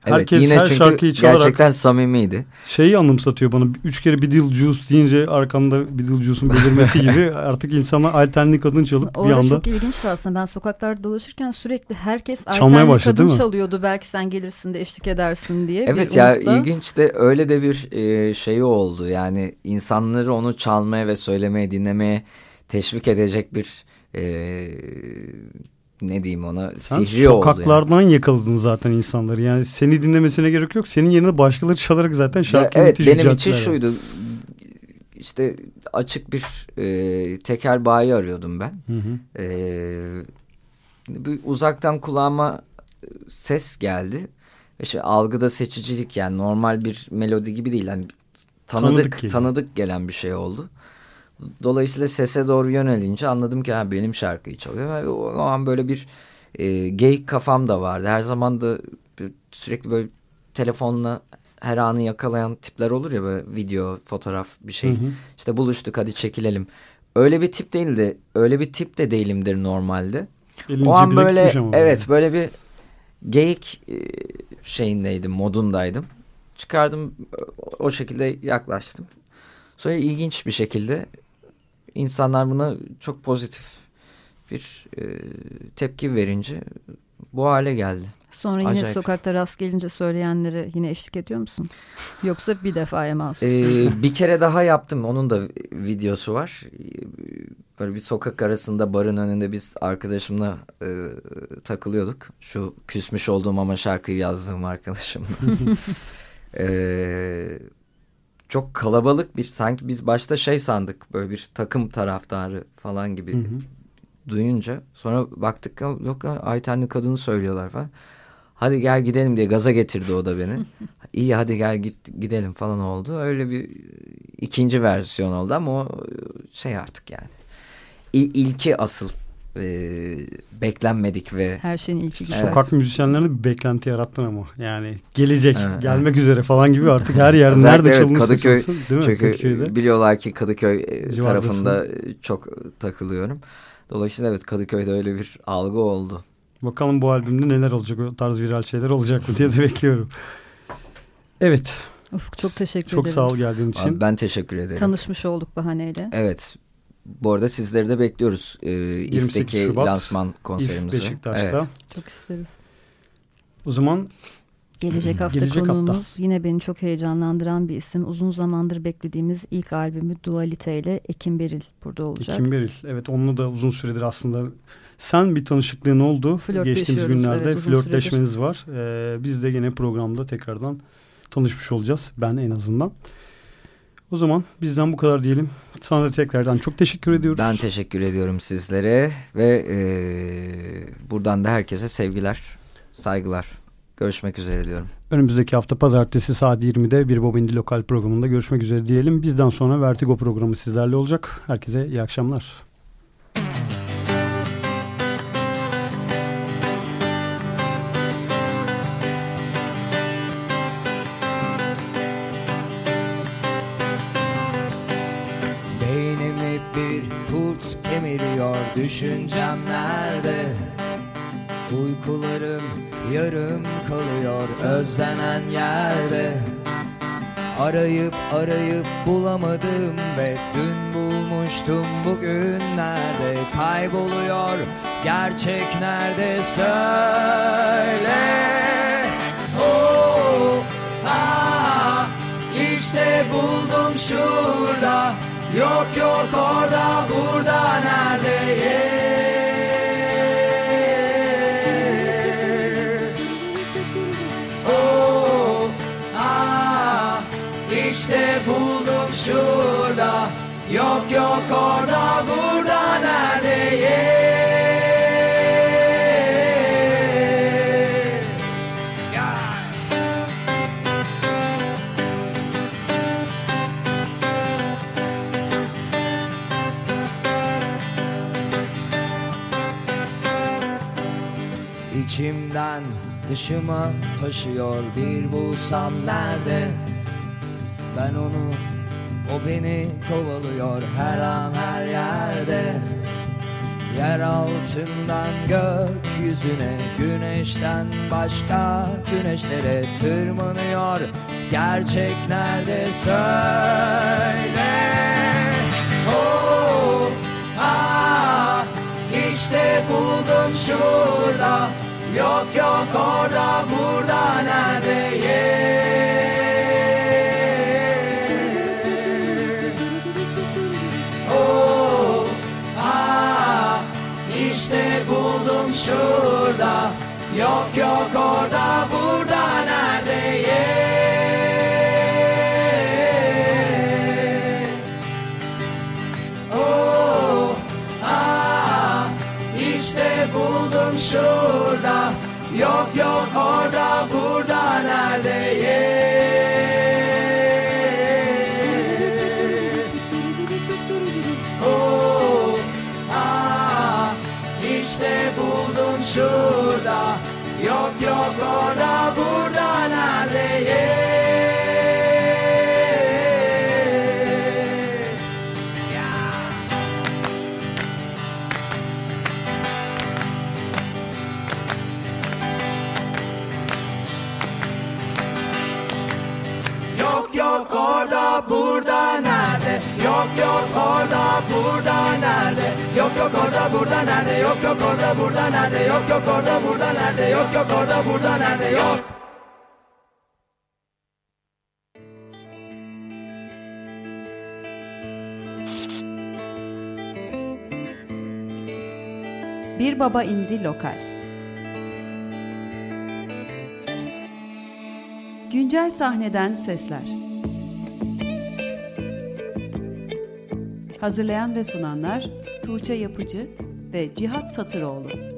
Speaker 4: Evet,
Speaker 2: herkes
Speaker 4: yine
Speaker 2: her
Speaker 4: çünkü
Speaker 2: şarkıyı çalarak-
Speaker 4: gerçekten samimiydi.
Speaker 2: Şeyi anımsatıyor bana. Üç kere Beetlejuice deyince arkanda Beetlejuice'un belirmesi gibi artık insana Aytenli kadın çalıp bir
Speaker 3: Orada
Speaker 2: anda
Speaker 3: çok ilginçti aslında. Ben sokaklarda dolaşırken sürekli herkes Aytenli
Speaker 2: başladı,
Speaker 3: kadın çalıyordu. Belki sen gelirsin de eşlik edersin diye.
Speaker 4: Evet
Speaker 3: bir
Speaker 4: ya
Speaker 3: umutla.
Speaker 4: ilginç de öyle de bir e, şeyi oldu. Yani insanları onu çalmaya ve söylemeye, dinlemeye teşvik edecek bir e, ne diyeyim ona
Speaker 2: Sen
Speaker 4: sihri oldu. yani.
Speaker 2: sokaklardan yakaladın zaten insanları. Yani seni dinlemesine gerek yok. Senin yerine başkaları çalarak zaten
Speaker 4: Ya
Speaker 2: şarkı
Speaker 4: evet
Speaker 2: müthiş
Speaker 4: benim için
Speaker 2: yani.
Speaker 4: şuydu. İşte açık bir e, tekel bayi arıyordum ben.
Speaker 2: Hı hı.
Speaker 4: Bir uzaktan kulağıma e, ses geldi. İşte algıda seçicilik yani normal bir melodi gibi değil. Yani
Speaker 2: Tanıdık
Speaker 4: tanıdık tanıdık, gelen bir şey oldu. Dolayısıyla sese doğru yönelince anladım ki ha, benim şarkıyı çalıyor. O, o an böyle bir e, geyik kafam da vardı. Her zaman da sürekli böyle telefonla her anı yakalayan tipler olur ya böyle video, fotoğraf bir şey.
Speaker 2: Hı hı.
Speaker 4: İşte buluştuk hadi çekilelim. Öyle bir tip değil de öyle bir tip de değilimdir normalde.
Speaker 2: Elin
Speaker 4: o an böyle evet böyle bir geyik e, şeyindeydim modundaydım. Çıkardım o şekilde yaklaştım. Sonra ilginç bir şekilde insanlar buna çok pozitif bir e, tepki verince bu hale geldi.
Speaker 3: Sonra yine
Speaker 4: Acayip.
Speaker 3: sokakta rast gelince söyleyenlere yine eşlik ediyor musun? Yoksa bir defaya mahsus.
Speaker 4: Ee, bir kere daha yaptım. Onun da videosu var. Böyle bir sokak arasında barın önünde biz arkadaşımla e, takılıyorduk. Şu küsmüş olduğum ama şarkıyı yazdığım arkadaşımla. Ee, çok kalabalık bir sanki biz başta şey sandık böyle bir takım taraftarı falan gibi
Speaker 2: Hı hı.
Speaker 4: duyunca sonra baktık yok Aytenli kadını söylüyorlar falan. Hadi gel gidelim diye gaza getirdi o da beni. İyi hadi gel git gidelim falan oldu. Öyle bir ikinci versiyon oldu ama o şey artık yani. İ, ilki asıl e, beklenmedik ve
Speaker 3: Her şeyin ilki güzel.
Speaker 2: Sokak müzisyenlerine bir beklenti yarattın ama. Yani gelecek,
Speaker 4: Evet,
Speaker 2: gelmek üzere falan gibi artık her yerde
Speaker 4: Özellikle
Speaker 2: nerede
Speaker 4: evet,
Speaker 2: çalınırsa
Speaker 4: Kadıköy-
Speaker 2: çalsın, değil mi?
Speaker 4: çünkü
Speaker 2: Kadıköy'de.
Speaker 4: biliyorlar ki Kadıköy e,
Speaker 2: Civardasın.
Speaker 4: tarafında çok takılıyorum. Dolayısıyla evet Kadıköy'de öyle bir algı oldu.
Speaker 2: Bakalım bu albümde neler olacak, o tarz viral şeyler olacak mı diye de bekliyorum. Evet,
Speaker 3: Ufuk çok teşekkür
Speaker 2: çok
Speaker 3: ederiz.
Speaker 2: sağ ol geldiğin için.
Speaker 4: Abi ben teşekkür ederim.
Speaker 3: Tanışmış olduk bahaneyle.
Speaker 4: Evet. Bu arada sizleri de bekliyoruz. Ee,
Speaker 2: 28
Speaker 4: İF'teki
Speaker 2: Şubat,
Speaker 4: lansman konserimizi.
Speaker 2: İF Beşiktaş'ta.
Speaker 4: Evet.
Speaker 3: Çok isteriz.
Speaker 2: O zaman
Speaker 3: Gelecek hafta
Speaker 2: Gelecek
Speaker 3: konuğumuz
Speaker 2: hafta.
Speaker 3: yine beni çok heyecanlandıran bir isim. Uzun zamandır beklediğimiz ilk albümü Dualite ile Ekim Beril burada olacak.
Speaker 2: Ekim Beril. Evet onunla da uzun süredir aslında sen bir tanışıklığın oldu. Geçtiğimiz günlerde
Speaker 3: evet,
Speaker 2: flörtleşmeniz var. Ee, biz de yine programda tekrardan tanışmış olacağız. Ben en azından. O zaman bizden bu kadar diyelim. Sana da tekrardan çok teşekkür ediyoruz.
Speaker 4: Ben teşekkür ediyorum sizlere ve e, buradan da herkese sevgiler, saygılar. Görüşmek üzere diyorum.
Speaker 2: Önümüzdeki hafta pazartesi saat 20'de bir Bobindi Lokal programında görüşmek üzere diyelim. Bizden sonra Vertigo programı sizlerle olacak. Herkese iyi akşamlar.
Speaker 1: Düşüncem nerede? Uykularım yarım kalıyor özlenen yerde. Arayıp arayıp bulamadım ve dün bulmuştum bugün nerede? Kayboluyor gerçek nerede? Söyle. Oh, ah, işte buldum şurada yok yok orada burada nerede yeah. Oh, ah, işte buldum şurada Yok yok orada burada İçimden dışıma taşıyor bir bulsam nerede? Ben onu o beni kovalıyor her an her yerde. Yer altından gökyüzüne Güneşten başka güneşlere tırmanıyor. Gerçek nerede söyle. Oh, ah, işte buldum şurada Yok yok orada burada nerede burada nerede? Yok yok orada burada nerede? Yok yok orada burada nerede? Yok yok orada burada nerede? Yok yok orada burada nerede? Yok yok orada burada nerede? Yok.
Speaker 6: Bir Baba indi Lokal. Güncel sahneden sesler Hazırlayan ve sunanlar Tuğçe Yapıcı ve Cihat Satıroğlu